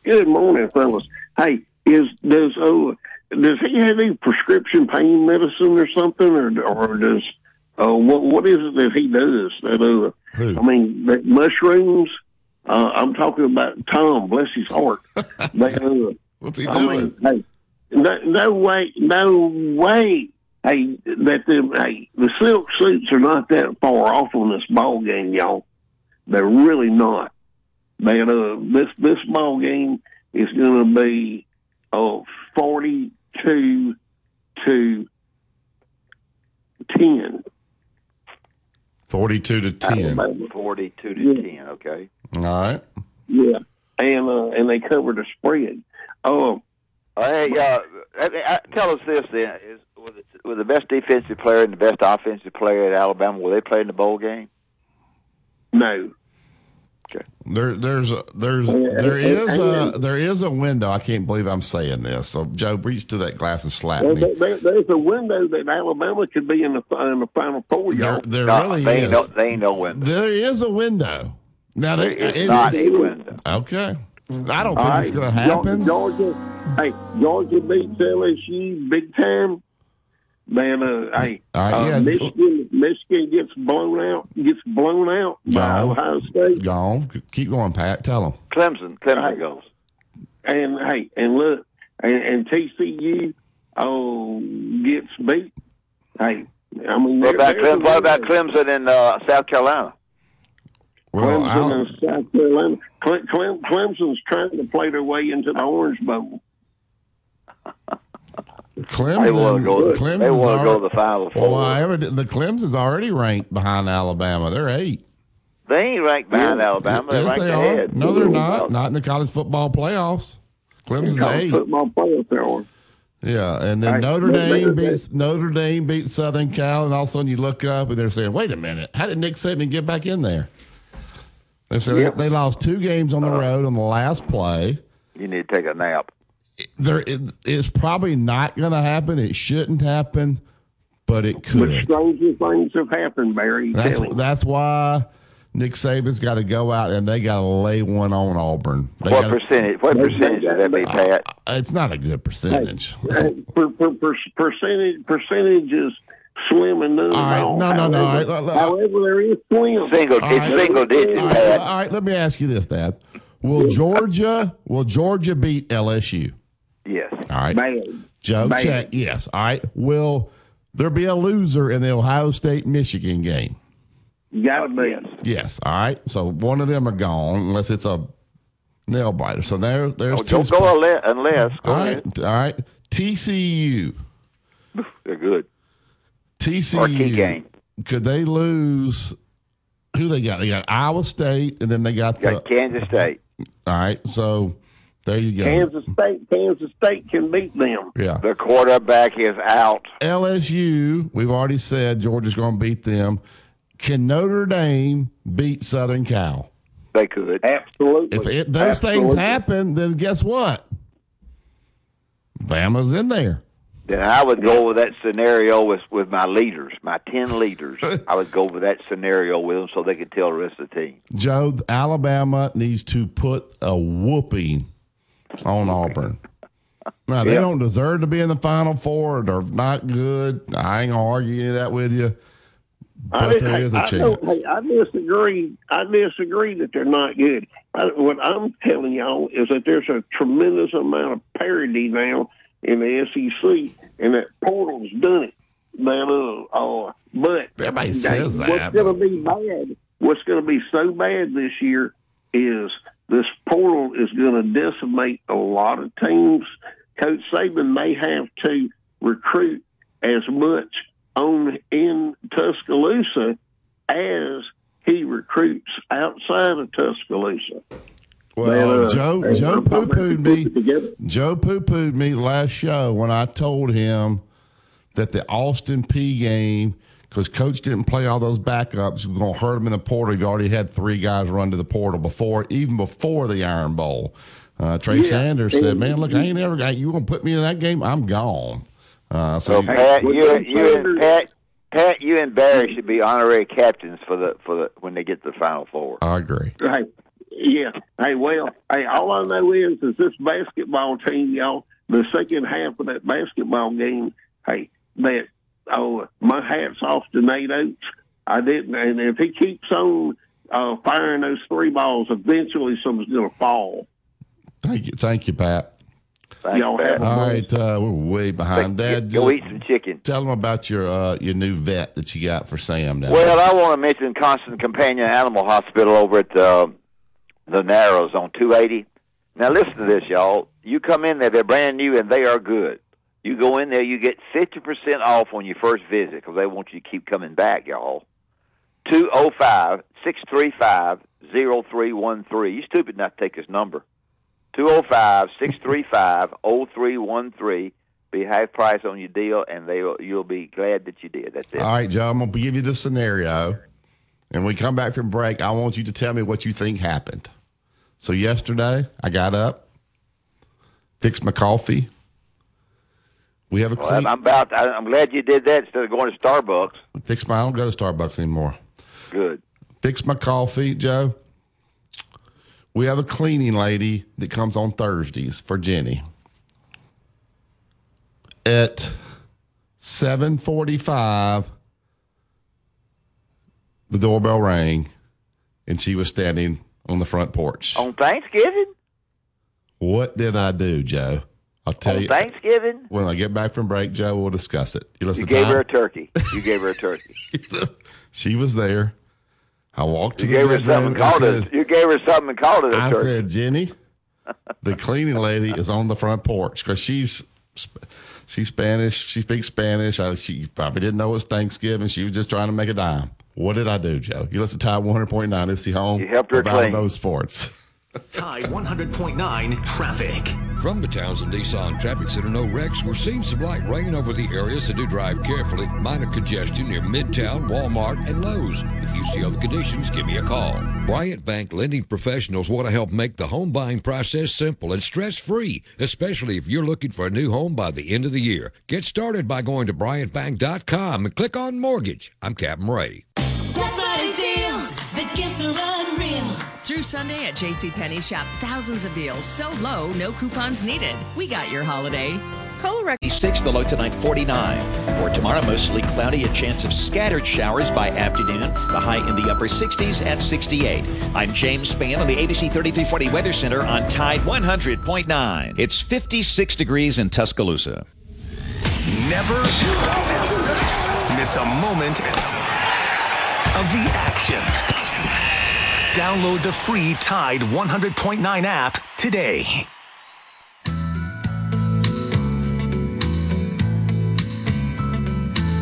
Good morning, fellas. Hey, is does oh does he have any prescription pain medicine or something, or or does uh what what is it that he does? That uh, Who? I mean, that mushrooms. Uh, I'm talking about Tom. Bless his heart. they, uh, What's he I doing? mean, hey, no, no way, no way. Hey, that the hey the silk suits are not that far off on this ball game, y'all. They're really not. They uh this this ball game is going to be uh forty two to ten. Forty-two to ten. Forty-two to Yeah. ten. Okay. All right. Yeah, and uh, and they covered the spread. Oh, Hey, uh, tell us this then: is was, it, was the best defensive player and the best offensive player at Alabama? Will they play in the bowl game? no, Okay. There, there's, a, there's, Yeah, there and- is a, there is a window. I can't believe I'm saying this. So, Joe, reach to that glass and slap there, me. there, there's a window that Alabama could be in the in the final four. There, Y'all. there No, really they is. ain't no, they ain't no window. There is a window. Now, there It's it not is- a window. Okay. I don't All think right, it's going to happen. Georgia, hey, Georgia beats LSU big time. Man, uh, hey, All right, uh, yeah. Michigan, Michigan gets blown out, gets blown out by No. Ohio State, Go on. Keep going, Pat. Tell them. Clemson, Clemson Right. goes. and hey, and look, and, and TCU, oh, gets beat. Hey, I mean, What there- about there's a Clemson? What about. Clemson in uh, South Carolina? Well, Clemson I'll- and South Carolina. Cle- Clem, Clemson's trying to play their way into the Orange Bowl. Clemson. They want to go. Clemson's They want to go already- to the Final Four. Well, I ever the Clemson's already ranked behind Alabama. They're eight. they ain't ranked behind Yeah. Alabama. They're yes, ranked they are. ahead. No, they're not. Not in the college football playoffs. Clemson's College eight. football playoff they are. Yeah, and then Right. Notre Dame they- beats Notre Dame beats Southern Cal, and all of a sudden you look up and they're saying, "Wait a minute, how did Nick Saban get back in there?" They said Yep. they, they lost two games on the road on the last play. You need to take a nap. There, it, it's probably not going to happen. It shouldn't happen, but it But could. stranger things have happened, Barry. That's that's why Nick Saban's got to go out and they got to lay one on Auburn. They What gotta- percentage? What percentage would that be, Pat? Uh, it's not a good percentage. It's Hey, per, per, per, percentage percentages slim and All right, no, no, no, However, right, look. however, there is slim. Single, All it's right. single digits, all, right, all right, let me ask you this, Dad. Will Georgia will Georgia beat LSU? Yes. All right. Bad. Joe, Bad. check. Yes. All right. Will there be a loser in the Ohio State Michigan game? Gotta. Yes. Yes. All right. So one of them are gone unless it's a nail biter. So there, there's Oh, two. don't spots. go unless. unless. Go all ahead. right. All right. TCU. They're good. TCU. Marquee game. Could they lose? Who they got? They got Iowa State, and then they got the. Kansas State. all right. So there you go. Kansas State, Kansas State can beat them. yeah. The quarterback is out. LSU, we've already said Georgia's going to beat them. Can Notre Dame beat Southern Cal? They could. Absolutely. If it, those things happen, then guess what? Bama's in there. Then I would go over that scenario with with my leaders, my ten leaders. I would go over that scenario with them so they could tell the rest of the team. Joe, Alabama needs to put a whooping on Auburn. Now they Yep. don't deserve to be in the Final Four. They're not good. I ain't gonna argue that with you. But there is a I, chance. don't- hey, I disagree. I disagree that they're not good. I, what I'm telling y'all is that there's a tremendous amount of parity now in the SEC, and that portal's done it. That uh, uh but Everybody says what's that, going to be bad? What's going to be so bad this year is this portal is going to decimate a lot of teams. Coach Saban may have to recruit as much on in Tuscaloosa as he recruits outside of Tuscaloosa. Well, uh, Joe they- Joe poo pooed me. Joe poo pooed me last show when I told him that the Austin Peay game, because Coach didn't play all those backups, was going to hurt him in the portal. He already had three guys run to the portal before, even before the Iron Bowl. Uh, Trey Yeah. Sanders said, "Man, look, I ain't ever got you. Going to put me in that game? I'm gone." Uh, so So Pat, you, you and Pat, Pat, you and Barry should be honorary captains for the for the when they get to the Final Four. I agree. Hey, yeah. Hey, well, hey, all I know is is this basketball team, y'all. The second half of that basketball game, hey, that oh, my hats off to Nate Oats. I didn't, and if he keeps on uh, firing those three balls, eventually someone's going to fall. Thank you, thank you, Pat. Y'all have a All blessed- right, uh, we're way behind. Dad, Go eat some chicken. Tell them about your uh, your new vet that you got for Sam. Now, Well, I want to mention Constant Companion Animal Hospital over at uh, the Narrows on 280. Now, listen to this, y'all. You come in there, they're brand new, and they are good. You go in there, you get 50% off on your first visit because they want you to keep coming back, y'all. 205 635 0313. You stupid not to take this number. 205 635 0313. Be half price on your deal, and they you'll be glad that you did. That's it. All right, Joe, I'm going to give you the scenario. And when we come back from break, I want you to tell me what you think happened. So, yesterday, I got up, fixed my coffee. We have a. Well, I'm about. I'm glad you did that instead of going to Starbucks. fixed my, I don't go to Starbucks anymore. Good. Fixed my coffee, Joe. We have a cleaning lady that comes on Thursdays for Jenny. At 745, the doorbell rang, and she was standing on the front porch. On Thanksgiving? What did I do, Joe? I'll tell On you. Thanksgiving? When I get back from break, Joe, we'll discuss it. You, You to gave time? her a turkey. You gave her a turkey. She was there. I walked to You the gave her something called said, it. You gave her something and called it a I turkey. I said, Jenny, the cleaning lady is on the front porch because she's she's Spanish. She speaks Spanish. I, she probably didn't know it was Thanksgiving. She was just trying to make a dime. What did I do, Joe? You listen to Tide 100.9. It's the home. You helped her of clean. Alamo Sports. Tide 100.9 traffic. From the Townsend Nissan Traffic Center, no wrecks. We're seeing some light rain over the area, so do drive carefully. Minor congestion near Midtown, Walmart, and Lowe's. If you see other conditions, give me a call. Bryant Bank lending professionals want to help make the home buying process simple and stress free, especially if you're looking for a new home by the end of the year. Get started by going to BryantBank.com and click on mortgage. I'm Captain Ray. Through Sunday at JCPenney, shop thousands of deals so low, no coupons needed. We got your holiday. Colorectal. 6, the low tonight 49. For tomorrow, mostly cloudy, a chance of scattered showers by afternoon, the high in the upper 60s at 68. I'm James Spann on the ABC 3340 Weather Center on Tide 100.9. It's 56 degrees in Tuscaloosa. Never miss a moment of the action. Download the free Tide 100.9 app today.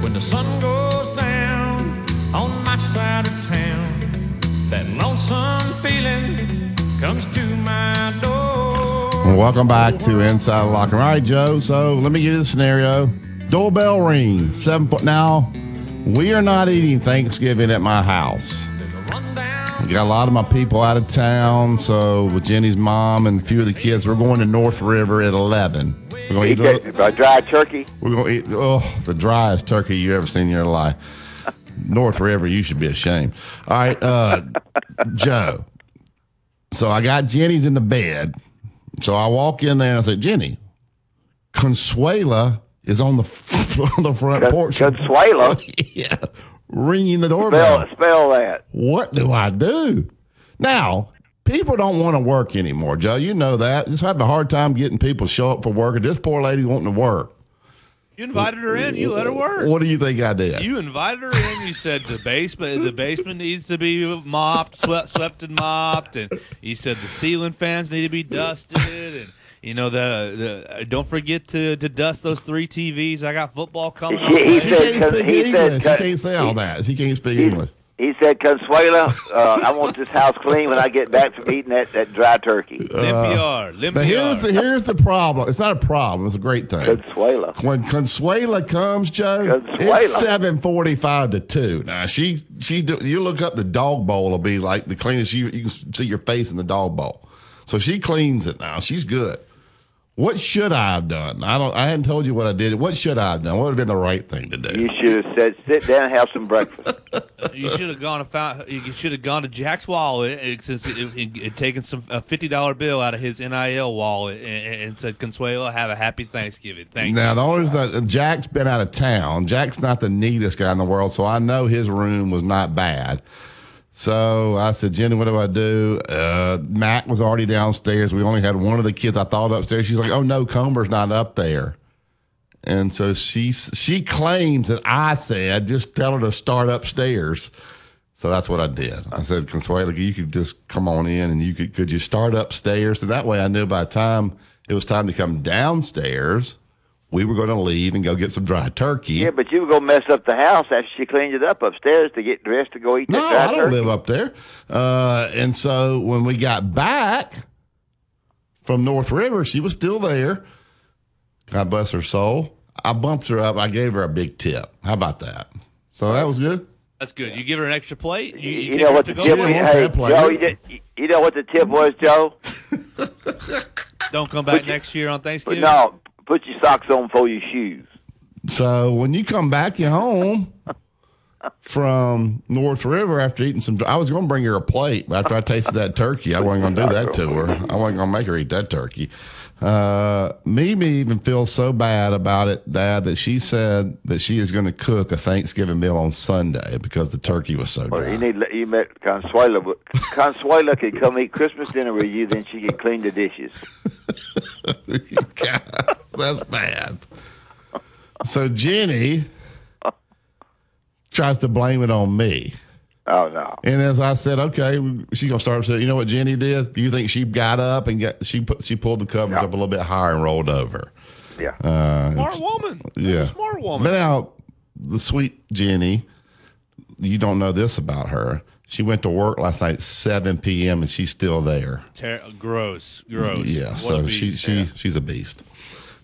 When the sun goes down on my side of town, that lonesome feeling comes to my door. Welcome back to Inside the Locker Room. All right, Joe. So let me give you the scenario. Doorbell rings. Seven point. Now, we are not eating Thanksgiving at my house. We got a lot of my people out of town. So with Jenny's mom and a few of the kids, we're going to North River at eleven. We're gonna Eat a, uh, dried turkey. We're gonna eat oh the driest turkey you ever seen in your life. North River, you should be ashamed. All right, uh, Joe. So I got Jenny's in the bed. So I walk in there and I said, Jenny, Consuela is on the on the front porch. Consuela? yeah, ringing the doorbell. Spell, spell that. What do I do? Now, people don't want to work anymore, Joe. You know that. Just having a hard time getting people to show up for work. And this poor lady wanting to work. You invited her in. You let her work. What do you think I did? You invited her in. You said the basement, the basement needs to be mopped, swept, swept and mopped, and you said the ceiling fans need to be dusted, and you know the the don't forget to, to dust those three TVs. I got football coming. He- he She said- can't speak he said- English. She can't say all that. She can't speak English. He said, Consuela, uh, I want this house clean when I get back from eating that, that dry turkey. Limpiar, Uh, But here's the here's the problem. It's not a problem. It's a great thing. Consuela. When Consuela comes, Joe, Consuela. it's seven forty five to two. Now she she do, you look up the dog bowl will be like the cleanest you you can see your face in the dog bowl. So she cleans it now. She's good. What should I have done? I don't. I hadn't told you what I did. What should I have done? What would have been the right thing to do? You should have said, sit down and have some breakfast. You should have gone and found. You should have gone to Jack's wallet and, since it, it, it, taken some a fifty dollar bill out of his NIL wallet and, and said, "Consuelo, have a happy Thanksgiving." Thank Now you. the only reason that Jack's been out of town. Jack's not the neatest guy in the world, so I know his room was not bad. So I said, Jenny, what do I do? Uh, Mac was already downstairs. We only had one of the kids I thought upstairs. She's like, oh no, Comer's not up there. And so she she claims that I said just tell her to start upstairs. So that's what I did. I said, Consuelo, you could just come on in and you could could you start upstairs? And that way I knew by the time it was time to come downstairs, we were going to leave and go get some dry turkey. Yeah, but you were going to mess up the house after she cleaned it up upstairs to get dressed to go eat No, that dry I don't turkey. live up there. Uh, and so when we got back from North River, she was still there. God bless her soul. I bumped her up. I gave her a big tip. How about that? So that was good. That's good. You give her an extra plate. You, you, You know what the tip was? Hey. Joe, you, did, you know what the tip was, Joe? Don't come back next year on Thanksgiving. no, put your socks on for your shoes. So when you come back you home from North River after eating some, I was going to bring her a plate, but after I tasted that turkey, I wasn't going to do that to her. I wasn't going to make her eat that turkey. Uh, Mimi even feels so bad about it, Dad, that she said that she is going to cook a Thanksgiving meal on Sunday because the turkey was so Well, dry. you need you met Consuela. but Consuela could come eat Christmas dinner with you, then she could clean the dishes. God, that's bad. So Jenny tries to blame it on me. Oh no! And as I said, okay, she's gonna start saying, you know what Jenny did? You think she got up and got she put she pulled the covers up a little bit higher and rolled over. Yeah. Uh, Smart woman. yeah. Smart woman. But now the sweet Jenny, you don't know this about her. She went to work last night at seven p.m. and she's still there. Ter- gross. Gross. Yeah, What so she she Yeah. she's a beast.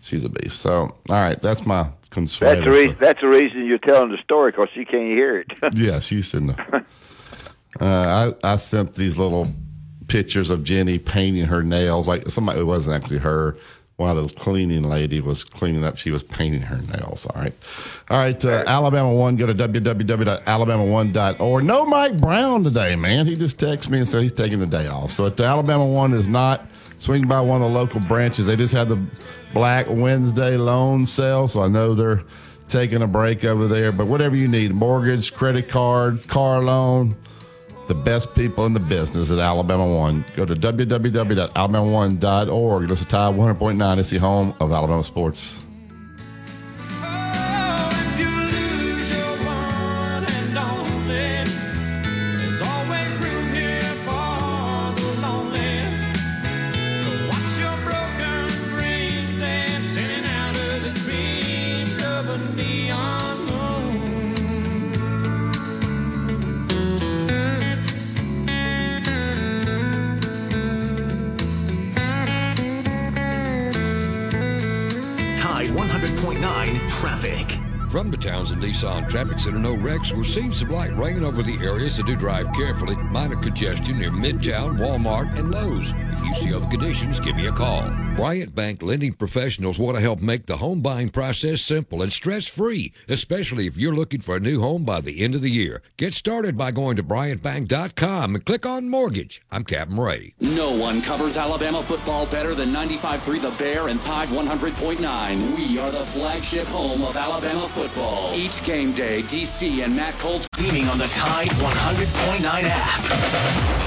She's a beast. So all right, that's my That's the reason. That's the reason you're telling the story because she can't hear it. Yeah, she's in the. Uh, I I sent these little pictures of Jenny painting her nails. Like somebody, it wasn't actually her. Of the cleaning lady was cleaning up. She was painting her nails. All right, all right. Uh, Alabama one. Go to www.alabama1.org. No Mike Brown today, man. He just texted me and said he's taking the day off. So if the Alabama one is not, swing by one of the local branches. They just had the Black Wednesday loan sale, so I know they're taking a break over there. But whatever you need, mortgage, credit card, car loan the best people in the business at Alabama One. Go to www.alabama1.org. Listen to Tide 100.9. It's the home of Alabama sports. The Townsend Nissan Traffic Center, no wrecks. We're seeing some light rain over the area, so do drive carefully. Minor congestion near Midtown, Walmart, and Lowe's. If you see other conditions, give me a call. Bryant Bank lending professionals want to help make the home buying process simple and stress free, especially if you're looking for a new home by the end of the year. Get started by going to BryantBank.com and click on mortgage. I'm Captain Ray. No one covers Alabama football better than 95.3 The Bear and Tide 100.9. We are the flagship home of Alabama football. Each game day, DC and Matt Colt Streaming on the Tide 100.9 app.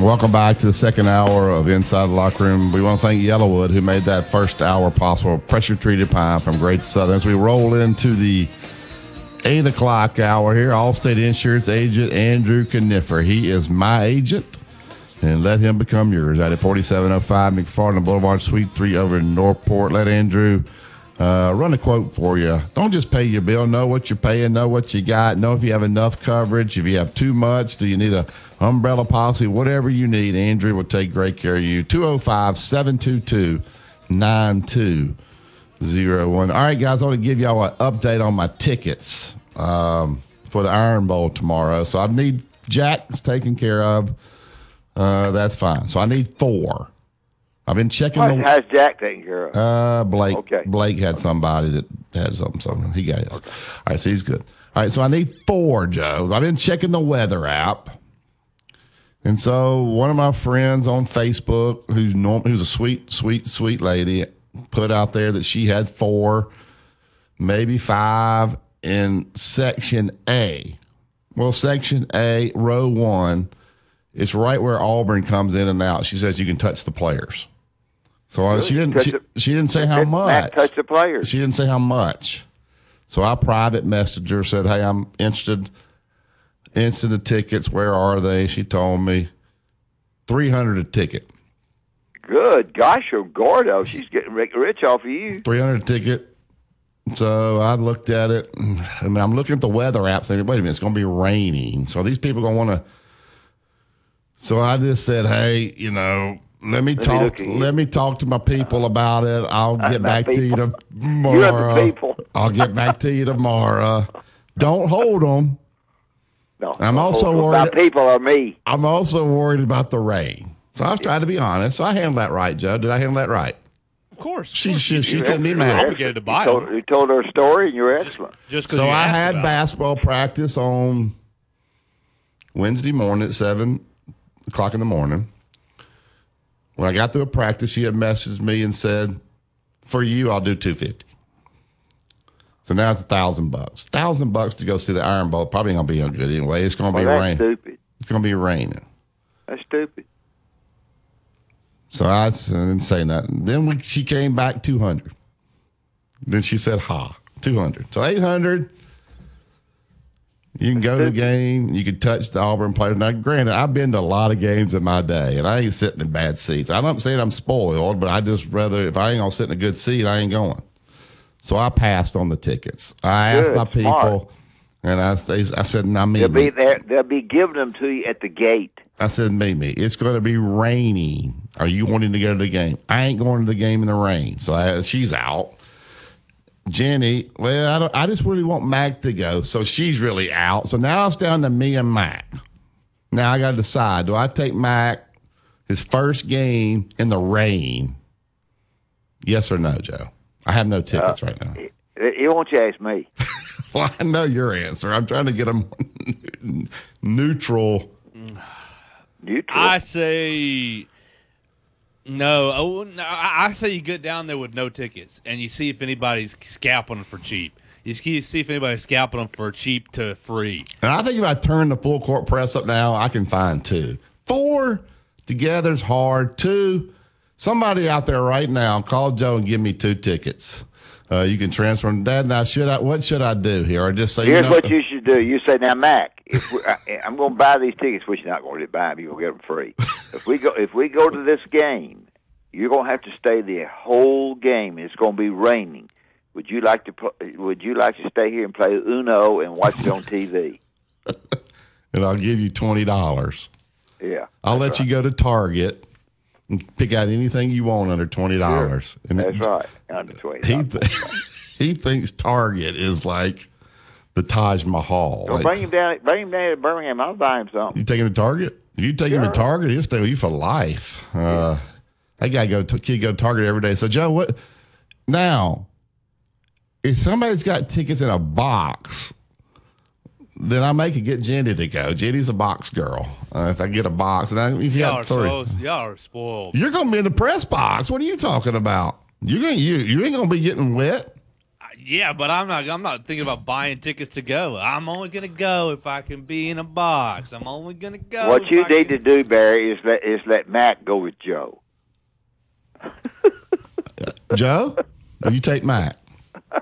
Welcome back to the second hour of Inside the Locker Room. We want to thank Yellowwood who made that first hour possible. Pressure treated pine from Great Southern. As we roll into the eight o'clock hour here, Allstate Insurance agent Andrew Kniffer. He is my agent, and let him become yours. At 4705 McFarland Boulevard, Suite 3 over in Northport. Let Andrew uh, run a quote for you. Don't just pay your bill. Know what you're paying. Know what you got. Know if you have enough coverage. If you have too much, do you need a umbrella policy? Whatever you need, Andrew will take great care of you. 205 722 9201. All right, guys, I want to give y'all an update on my tickets um, for the Iron Bowl tomorrow. So I need Jack's taken care of. Uh, that's fine. So I need four. I've been checking How's, the. how's Jack taken care of? Uh, Blake. Okay. Blake had somebody that had something, so he got his. All right, so he's good. All right, so I need four, Joe. I've been checking the weather app, and so one of my friends on Facebook, who's norm, who's a sweet, sweet, sweet lady, put out there that she had four, maybe five in section A. Well, section A, row one, it's right where Auburn comes in and out. She says you can touch the players. So I, she didn't. She, the- she didn't say how Matt much. touch the players. She didn't say how much. So I private messaged her, said, "Hey, I'm interested. Interested in the tickets. Where are they?" She told me three hundred a ticket. Good. Gosh, oh, Gordo, she's getting rich off of you. Three hundred ticket. So I looked at it. I mean, I'm looking at the weather app, saying, "Wait a minute, it's going to be raining." So these people going to want to. So I just said, "Hey, you know." Let me Let talk. look at you. let me talk to my people about it. I'll Uh, get my back to you tomorrow. You're the people. I'll get back to you tomorrow. Don't hold them. No, I'm also my worried. people are me. I'm also worried about the rain. So I was trying to be honest. So I handled that right, Joe. Did I handle that right? Of course. She she, she You're couldn't be excellent. mad. obligated to buy you told, them. you told her a story, and you're excellent. Just because So I had about it. basketball practice on Wednesday morning at seven o'clock in the morning. When I got through a practice, she had messaged me and said, "For you, I'll do two fifty. So now it's a thousand bucks. Thousand bucks to go see the Iron Bowl. Probably gonna be no good anyway. It's gonna Well, be that's rain. stupid. It's gonna be raining. That's stupid. So I didn't say nothing. Then we, she came back 200. Then she said, ha, 200. So 800. You can go to the game. You can touch the Auburn players. Now, granted, I've been to a lot of games in my day, and I ain't sitting in bad seats. I'm not saying I'm spoiled, but I just rather, if I ain't to sit in a good seat, I ain't going. So I passed on the tickets. I asked Good, my people, smart. and I, they, I said, now, me. They'll be there. They'll be giving them to you at the gate. I said, Mimi, it's going to be raining. Are you wanting to go to the game? I ain't going to the game in the rain. So I, she's out. Jenny, well, I, don't, I just really want Mac to go. So she's really out. So now it's down to me and Mac. Now I got to decide do I take Mac his first game in the rain? Yes or no, Joe? I have no tickets uh, right now. He won't you ask me? Well, I know your answer. I'm trying to get him neutral. Neutral. I say no. I I say you get down there with no tickets and you see if anybody's scalping them for cheap. You see see if anybody's scalping them for cheap to free. And I think if I turn the full court press up now, I can find two. Four together's hard. Two, somebody out there right now, call Joe and give me two tickets. Uh, you can transfer them. Dad, now should I? What should I do here? Or just say, Here's you know, what you should do. You say, now, Mac, if we, I, I'm going to buy these tickets, which you're not going to buy them, you're going to get them free. if we go, if we go to this game, You're going to have to stay the whole game. It's going to be raining. Would you like to? pl- Would you like to stay here and play Uno and watch it on TV? And I'll give you twenty dollars. Yeah, I'll let you go to Target and pick out anything you want under twenty dollars. And that's right. Under twenty. He th- he thinks Target is like the Taj Mahal. So Like, bring him down. Bring him down to Birmingham. I'll buy him something. you take him to Target? If you take him to Target, he'll stay with you for life. Uh, that guy go to kid go to Target every day. So Joe, what now? If somebody's got tickets in a box, then I make it get Jenny to go. Jenny's a box girl. Uh, if I get a box, and I, if you Y'all got are three, so y'all are spoiled. you're gonna be in the press box. What are you talking about? You're gonna you you ain't gonna be getting wet. Yeah, but I'm not. I'm not thinking about buying tickets to go. I'm only gonna go if I can be in a box. I'm only gonna go. What if you I need to do, Barry, is let is let Matt go with Joe. Joe, you take Matt.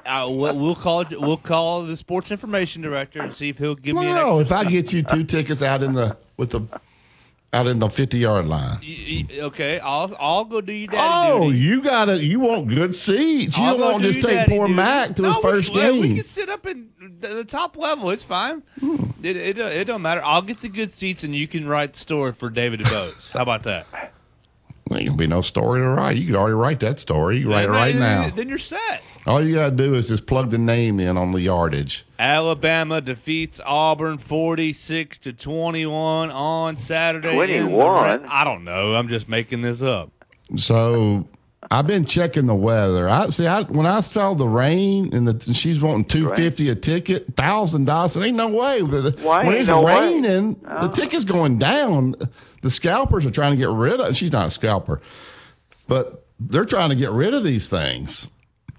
Uh, we'll, we'll call. We'll call the sports information director and see if he'll give me an. No, if I get you two tickets out in the with the out in the fifty yard line. Okay, I'll I'll go do you Oh, duty. you gotta you want good seats. You I'll don't want to just take poor duty. Mac to his first we, well, We can sit up in the, the top level. It's fine. Hmm. It, it it don't matter. I'll get the good seats and you can write the story for David DeBose. How about that? There ain't gonna be no story to write. You could already write that story. You can write it right then, now. Then you're set. All you gotta do is just plug the name in on the yardage. Alabama defeats Auburn 46 to 21 on Saturday. 21? I don't know. I'm just making this up. So I've been checking the weather. I see. I when I saw the rain and the she's wanting two fifty a ticket, thousand dollars. Ain't no way. Why when it's no way? raining, the oh. ticket's going down. The scalpers are trying to get rid of. She's not a scalper, but they're trying to get rid of these things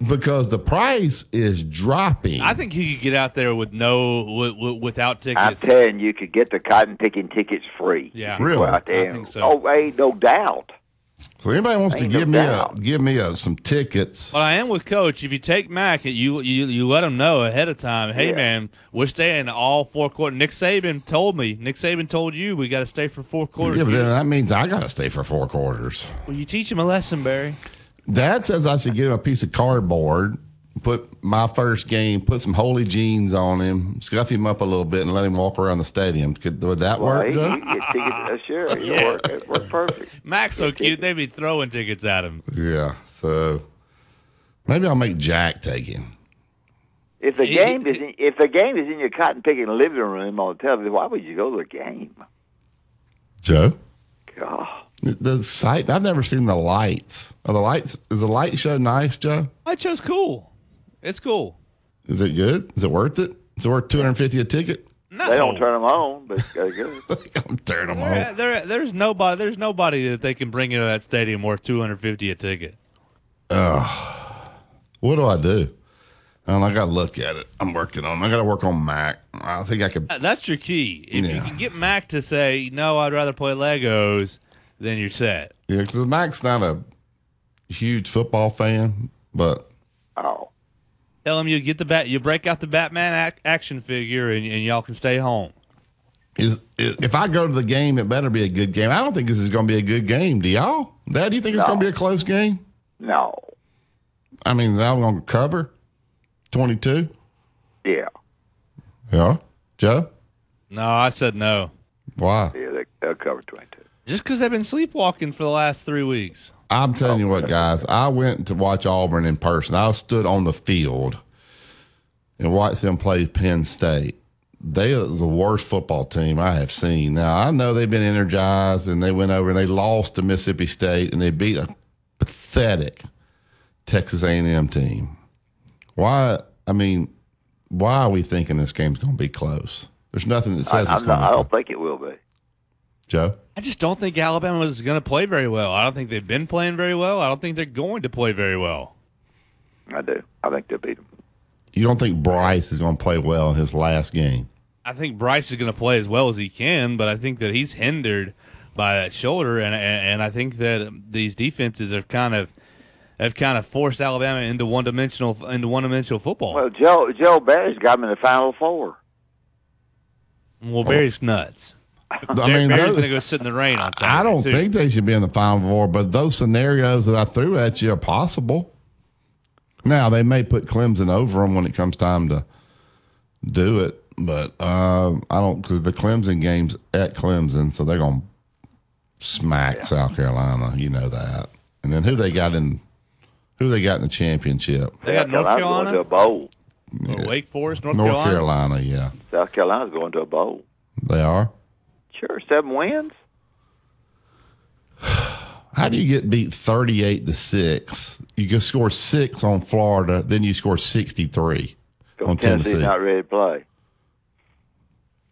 because the price is dropping. I think you could get out there with no with, with, without I'm tickets. telling you, you could get the cotton picking tickets free. Yeah. You Really? Out there. I think so. Oh, ain't no doubt. So anybody wants to Ain't no give me a give me a, some tickets? But I am with Coach. If you take Mac, you you you let him know ahead of time. Hey Yeah. man, we're staying all four quarters. Nick Saban told me. Nick Saban told you we got to stay for four quarters. Yeah, but then that means I got to stay for four quarters. Well, you teach him a lesson, Barry. Dad says I should get him a piece of cardboard, put my first game, put some holy jeans on him, scuff him up a little bit, and let him walk around the stadium. Could would that Well, work? he, Joe? he can get tickets. Uh, sure, it'll work. It'll work perfect. Mac's so cute. They'd be throwing tickets at him. Yeah. So maybe I'll make Jack take him. If the He- game is in, if the game is in your cotton picking living room on the television, why would you go to the game? Joe, God. the sight I've never seen the lights. Are the lights? Is the light show nice, Joe? I chose cool. It's cool. Is it good? Is it worth it? Is it worth two hundred fifty a ticket? No, They don't turn them on, but they're good. I'm tearing them There, off. there, there's nobody. There's nobody that they can bring into that stadium worth 250 a ticket. What do I do? Um, I got to look at it. I'm working on. it. I got to work on Mac. I think I could. Uh, That's your key. If you can get Mac to say no, I'd rather play Legos, then you're set. Yeah, because Mac's not a huge football fan, but Tell him you get the bat. You break out the Batman ac- action figure, and, and y'all can stay home. is, is if I go to the game, it better be a good game. I don't think this is going to be a good game. Do y'all? Dad, do you think it's going to be a close game? no. I mean, I'm going to cover twenty two. Yeah. Yeah, Joe. No, I said no. Why? Yeah, they, they'll cover 22. Just because they've been sleepwalking for the last three weeks. I'm telling you what, guys. I went to watch Auburn in person. I stood on the field and watched them play Penn State. They are the worst football team I have seen. Now I know they've been energized and they went over and they lost to Mississippi State and they beat a pathetic Texas A&M team. Why? I mean, why are we thinking this game's going to be close? There's nothing that says I'm going not, I to be don't think it will be. Joe? I just don't think Alabama is going to play very well. I don't think they've been playing very well. I don't think they're going to play very well. I do. I think they'll beat them. You don't think Bryce is going to play well in his last game? I think Bryce is going to play as well as he can, but I think that he's hindered by that shoulder, and and, and I think that these defenses have kind of have kind of forced Alabama into one dimensional into one dimensional football. Well, Joe Joe Barry's got them in the Final Four. Well, Barry's nuts. I mean, they're going to go sit in the rain on Saturday. I don't too. think they should be in the Final Four, but those scenarios that I threw at you are possible. Now they may put Clemson over them when it comes time to do it, but uh, I don't because the Clemson games at Clemson, so they're going to smack South Carolina. You know that. And then who they got in? Who they got in the championship? They got North Carolina's Carolina, going to a bowl. or Wake Forest, North, North Carolina. Carolina, yeah, South Carolina's going to a bowl. they are. Sure, seven wins. How do you get beat thirty-eight to six? You go score six on Florida, then you score sixty-three on Tennessee's Tennessee. not ready to play.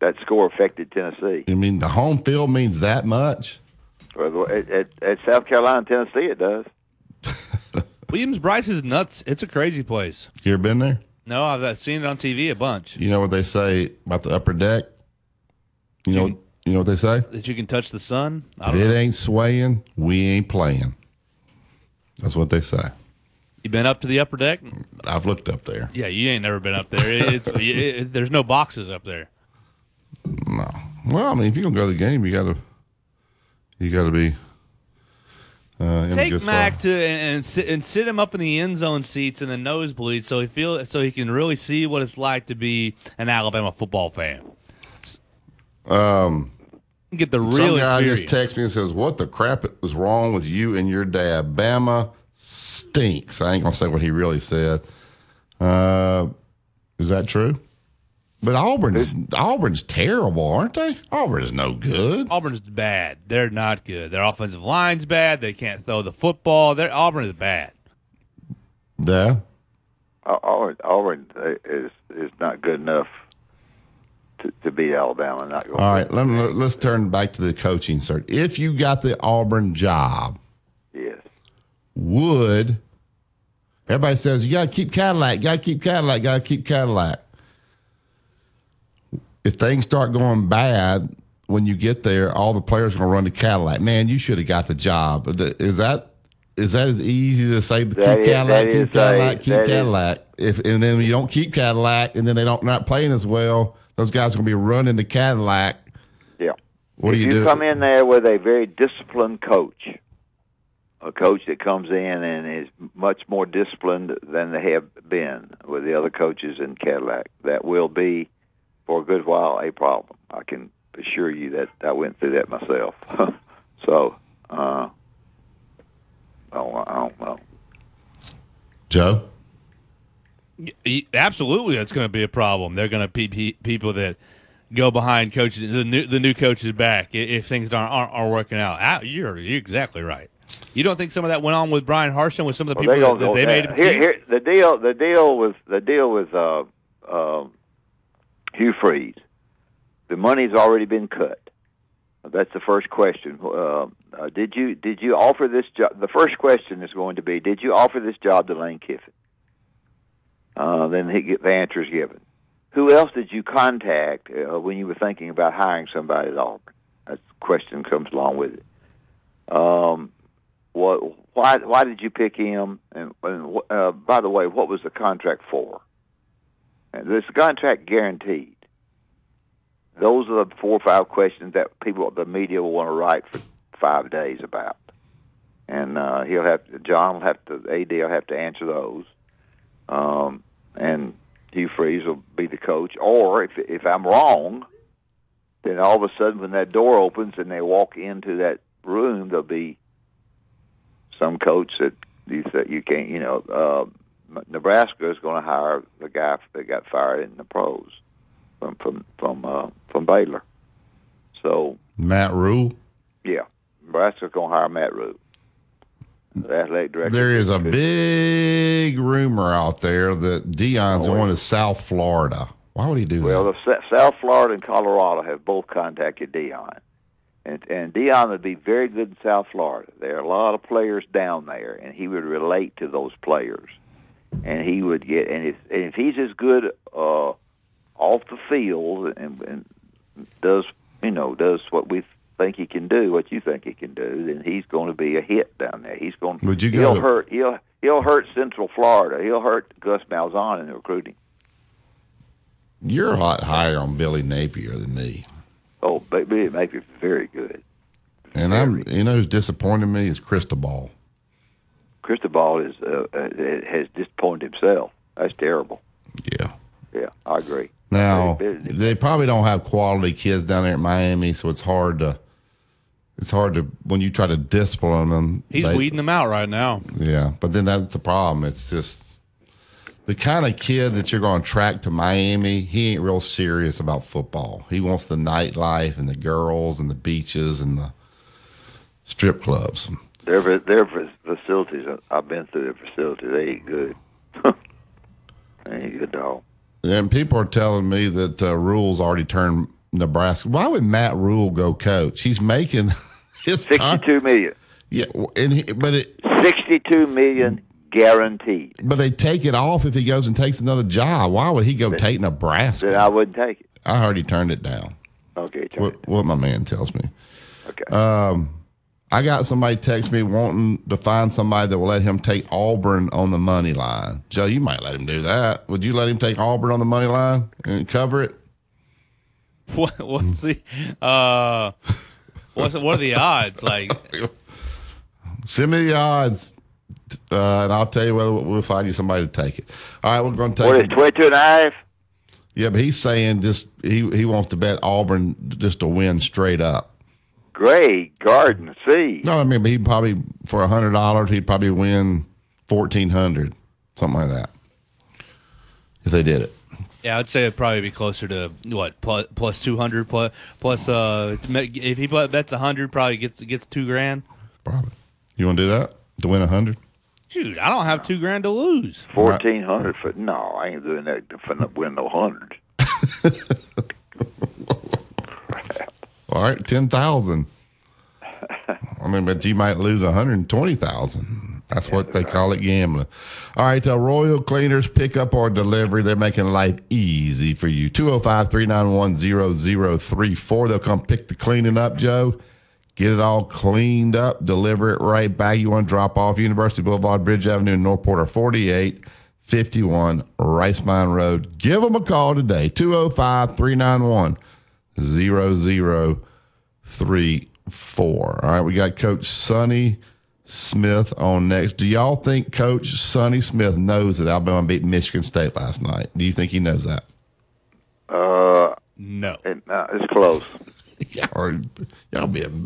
That score affected Tennessee. I mean, the home field means that much. Well, At, at, at South Carolina, Tennessee, it does. Williams-Brice is nuts. It's a crazy place. You ever been there? No, I've uh, seen it on TV a bunch. You know what they say about the upper deck? You know, you know what they say? That you can touch the sun. I If it know. ain't swaying, we ain't playing. That's what they say. You been up to the upper deck? I've looked up there. Yeah, you ain't never been up there. It, it, it- there's no boxes up there. No. Well, I mean, if you're gonna go to the game, you gotta, you gotta be. Uh, Take Mac spot. to and, and sit and sit him up in the end zone seats and the nosebleed, so he feel so he can really see what it's like to be an Alabama football fan. Um, Get the real some real guy experience. just texts me and says, "What the crap was wrong with you and your dad? Bama stinks." I ain't gonna say what he really said. Uh, is that true? But Auburn's Auburn's terrible, aren't they? Auburn's no good. Auburn's bad. They're not good. Their offensive line's bad. They can't throw the football. Their Auburn is bad. Yeah. Au- Auburn, Auburn is is not good enough to, to beat Alabama. Not going. All right, let me, let's turn back to the coaching search. If you got the Auburn job, Yes. would everybody says you got to keep Cadillac, got to keep Cadillac, got to keep Cadillac. If things start going bad when you get there, all the players are going to run to Cadillac. Man, you should have got the job. Is that is that as easy to say keep is- Cadillac, keep is Cadillac, keep Cadillac? If and then you don't keep Cadillac, and then they don't not playing as well, those guys are going to be running to Cadillac. Yeah. What do if you do? come in there with a very disciplined coach, a coach that comes in and is much more disciplined than they have been with the other coaches in Cadillac, that will be for a good while a problem. I can assure you that I went through that myself. so, uh, I don't, I don't know. Joe. Y- y- Absolutely, that's going to be a problem. They're going to be people that go behind coaches. The new the new coach is back if things aren't aren't, aren't working out. Ah, You're you're exactly right. You don't think some of that went on with Bryan Harsin with some of the Well, people they that, that they go made? there. him Here, here, the deal, the deal was the deal with uh, um Hugh Freeze. The money's already been cut. That's the first question. Uh, uh, did you did you offer this job? The first question is going to be: Did you offer this job to Lane Kiffin? Uh, then he get, the answer is given. Who else did you contact uh, when you were thinking about hiring somebody at Auburn? That question comes along with it. Um, what? Why? Why did you pick him? And, and uh, by the way, what was the contract for? And this contract guaranteed. Those are the four or five questions that people, the media, will want to write for five days about. And uh, he'll have John will have to, AD will have to answer those. Um, and Hugh Freeze will be the coach. Or if if I'm wrong, then all of a sudden when that door opens and they walk into that room, there'll be some coach that you that you can't, you know, uh, Nebraska is going to hire the guy that got fired in the pros from from from uh, from Baylor. So Matt Rhule. yeah, Nebraska's going to hire Matt Root, the athletic director. There is a big rumor out there that Deion's Oh, going to South Florida. Why would he do Well, that? S- South Florida and Colorado have both contacted Deion, and and Deion would be very good in South Florida. There are a lot of players down there, and he would relate to those players, and he would get and if and if he's as good uh, off the field and, and does you know does what we think he can do, what you think he can do, then he's going to be a hit down there. He's going. Would you He'll to- hurt. He'll he'll hurt Central Florida. He'll hurt Gus Malzahn in the recruiting. You're a lot higher on Billy Napier than me. Oh, makes me very good. And I'm, you know, who's disappointed me is Cristobal. Cristobal is uh, uh, has disappointed himself. That's terrible. Yeah. Yeah, I agree. Now they probably don't have quality kids down there at Miami, so it's hard to. It's hard to when you try to discipline them. He's they- weeding them out right now. Yeah, but then that's the problem. It's just the kind of kid that you're going to track to Miami. He ain't real serious about football. He wants the nightlife and the girls and the beaches and the strip clubs. Their their facilities. I've been through their facilities. They ain't good. they ain't good dog. And people are telling me that uh, Rhule's already turned Nebraska. Why would Matt Rhule go coach? He's making his Sixty-two million. Yeah, and he, but it Sixty-two million guaranteed. but they take it off if he goes and takes another job. Why would he go take Nebraska? Then I wouldn't take it. I heard he turned it down. Okay, turn What, what my man tells me. Okay. Um, I got somebody text me wanting to find somebody that will let him take Auburn on the money line. Joe, you might let him do that. Would you let him take Auburn on the money line and cover it? What, what's the uh, what's what are the odds? Like, Send me the odds, uh, and I'll tell you whether we'll find you somebody to take it. All right, we're going to take. What is twenty-two and a half? Yeah, but he's saying just he he wants to bet Auburn just to win straight up. Great Garden C. No, I mean, but he probably for a hundred dollars he'd probably win fourteen hundred, something like that, if they did it. Yeah, I'd say it'd probably be closer to what plus plus two hundred plus plus uh if he bets a hundred, probably gets gets two grand. You want to do that to win a hundred? Shoot, I don't have two grand to lose. Fourteen hundred for no, I ain't doing that for no win no hundred. All right, ten thousand. I mean, but you might lose hundred and twenty thousand. That's what they call it gambling. All right, uh, Royal Cleaners pickup or delivery. They're making life easy for you. 205 391 0034. They'll come pick the cleaning up, Joe. Get it all cleaned up, deliver it right back. You want to drop off University Boulevard, Bridge Avenue, in Northport, or 4851 Rice Mine Road. Give them a call today, 205 391 0034. All right, we got Coach Sonny Smith on next. Do y'all think Coach Sonny Smith knows that Alabama beat Michigan State last night? Do you think he knows that? Uh, no, it, uh, it's close. y'all, y'all be a Does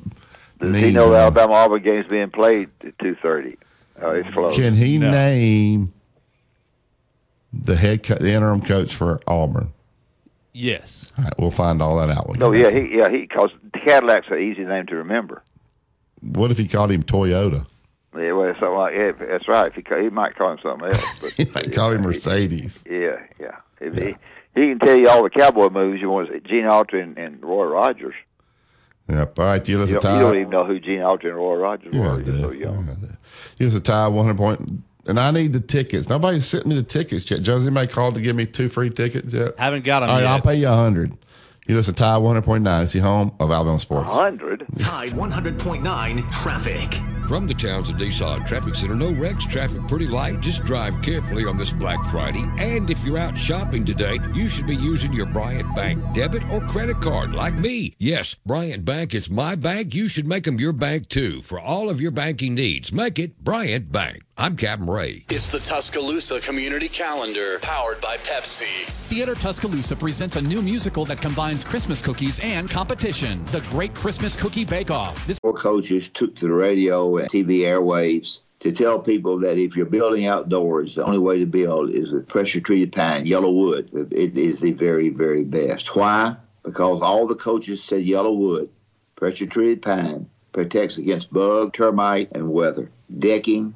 mean he know the. Alabama Auburn game's being played at two thirty? Uh, it's close. Can he name the head co- the interim coach for Auburn? Yes. All right, we'll find all that out. when No, you- yeah, he yeah he because Cadillac's an easy name to remember. What if he called him Toyota? Yeah, well, something like yeah, that's right. If he he might call him something else, but He might call him Mercedes. yeah, yeah. If He, he can tell you all the cowboy moves you want. to say, Gene Autry and, and Roy Rogers. Yep. All right, you You listen, don't, you don't even know who Gene Autry and Roy Rogers Yeah, were. I You're do. so young. You listen, Ty. One hundred point. And I need the tickets. Nobody's sent me the tickets yet. Joe's anybody called to give me two free tickets yet? Haven't got 'em All right, yet. I'll pay you a hundred. You listen, to Ty. One hundred point nine. It's the home of Alabama sports. Hundred. Tide 100.9 traffic. From the towns Townsend Nissan Traffic Center, no wrecks, traffic pretty light. Just drive carefully on this Black Friday. And if you're out shopping today, you should be using your Bryant Bank debit or credit card like me. Yes, Bryant Bank is my bank. You should make them your bank too. For all of your banking needs, make it Bryant Bank. I'm Captain Ray. It's the Tuscaloosa Community Calendar, powered by Pepsi. Theater Tuscaloosa presents a new musical that combines Christmas cookies and competition. The Great Christmas Cookie Bake Off. This Four coaches took to the radio and TV airwaves to tell people that if you're building outdoors, the only way to build is with pressure treated pine, Yellowwood. It is the very, very best. Why? Because all the coaches said Yellowwood, pressure treated pine, protects against bug, termite, and weather. Decking,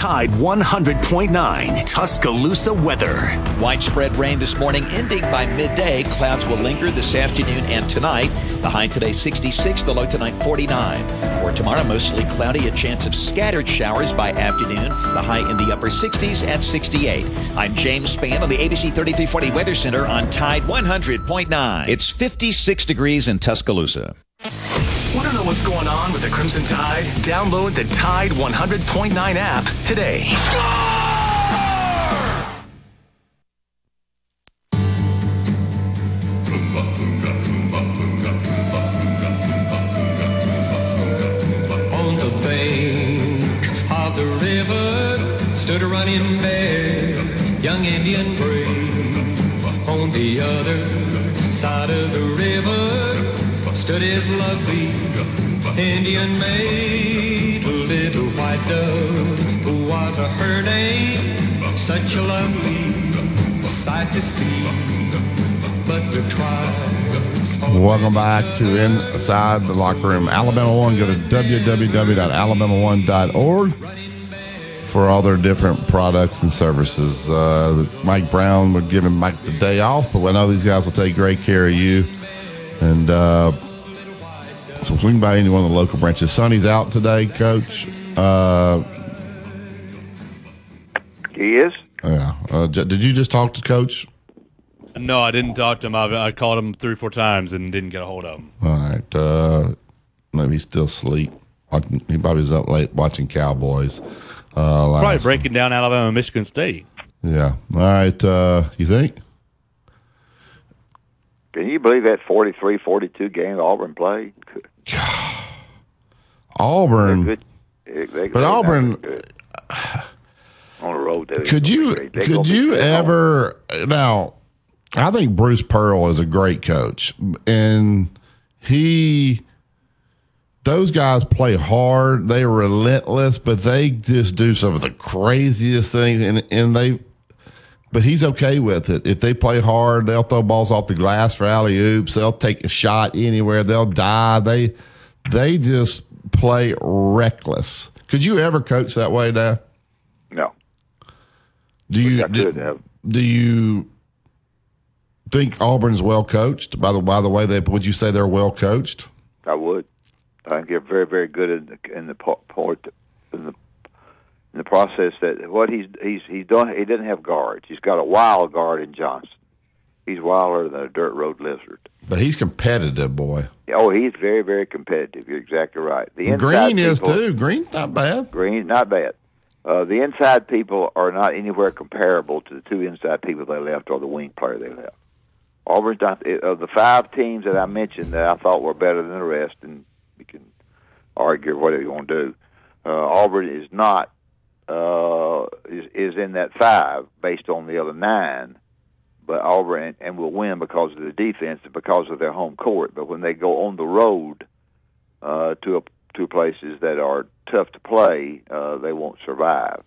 Tide 100.9 Tuscaloosa weather. Widespread rain this morning, ending by midday. Clouds will linger this afternoon and tonight. The high today 66, the low tonight 49. For tomorrow, mostly cloudy, a chance of scattered showers by afternoon. The high in the upper 60s at 68. I'm James Spann on the ABC 3340 Weather Center on Tide 100.9. It's 56 degrees in Tuscaloosa. Want to know what's going on with the Crimson Tide? Download the Tide 100.9 app today. River stood a running bear, young Indian brave. On the other side of the river stood his lovely Indian maid, a little white dove, who was a her name. Such a lovely sight to see, but the trials Welcome back to Inside the Locker Room. Alabama One. Go to www.alabama1.org for all their different products and services. Uh, Mike Brown would give him Mike the day off, but I know these guys will take great care of you. And uh, so swing by any one of the local branches. Sonny's out today, Coach. Uh, He is. yeah. Uh, j- did you just talk to Coach? No, I didn't talk to him. I, I called him three, four times and didn't get a hold of him. All right. Uh, maybe he's still asleep. He probably was up late watching Cowboys. Uh, Probably breaking down Alabama, Michigan State. Yeah. All right. Uh, you think? Can you believe that 43-42 game Auburn played? Auburn. They- they- But Auburn- on the road. Could you could you ever now? I think Bruce Pearl is a great coach, and he those guys play hard. They're relentless, but they just do some of the craziest things, and and they. But he's okay with it. If they play hard, they'll throw balls off the glass for alley oops. They'll take a shot anywhere. They'll die. They they just play reckless. Could you ever coach that way, now? No. Do you do, have. do you think Auburn's well coached? By the by the way, they would you say they're well coached? I would. I think they're very, very good in the in the port in the in the process that what he's he's he's done. He doesn't have guards. He's got a wild guard in Johnson. He's wilder than a dirt road lizard. But he's competitive, boy. Oh, he's very, very competitive. You're exactly right. The Green is too. Green's not bad. Green's not bad. Uh, the inside people are not anywhere comparable to the two inside people they left or the wing player they left. Auburn's not of the five teams that I mentioned that I thought were better than the rest, and we can argue whatever you want to do. Uh, Auburn is not uh, is is in that five based on the other nine, but Auburn and, and will win because of the defense and because of their home court. But when they go on the road uh, to a, to places that are tough to play, uh, they won't survive.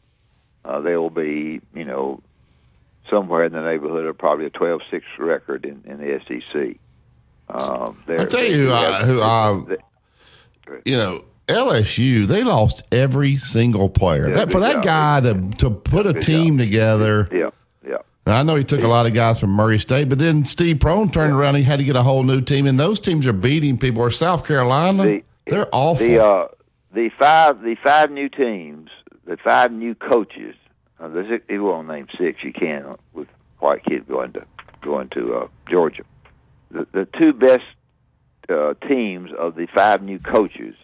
Uh, they will be, you know, somewhere in the neighborhood of probably a 12-6 record in, in the SEC. Um, I tell you who I, have- who I you know LSU. They lost every single player. Yeah, that, for that guy to to put a team together. Yeah, yeah. I know he took a lot of guys from Murray State, but then Steve Prone turned around. and He had to get a whole new team, and those teams are beating people. Or South Carolina, they're awful. The uh, the five the five new teams, the five new coaches. Uh, there's if you want to name six, you can with White Kid going to going to uh, Georgia. The the two best uh, teams of the five new coaches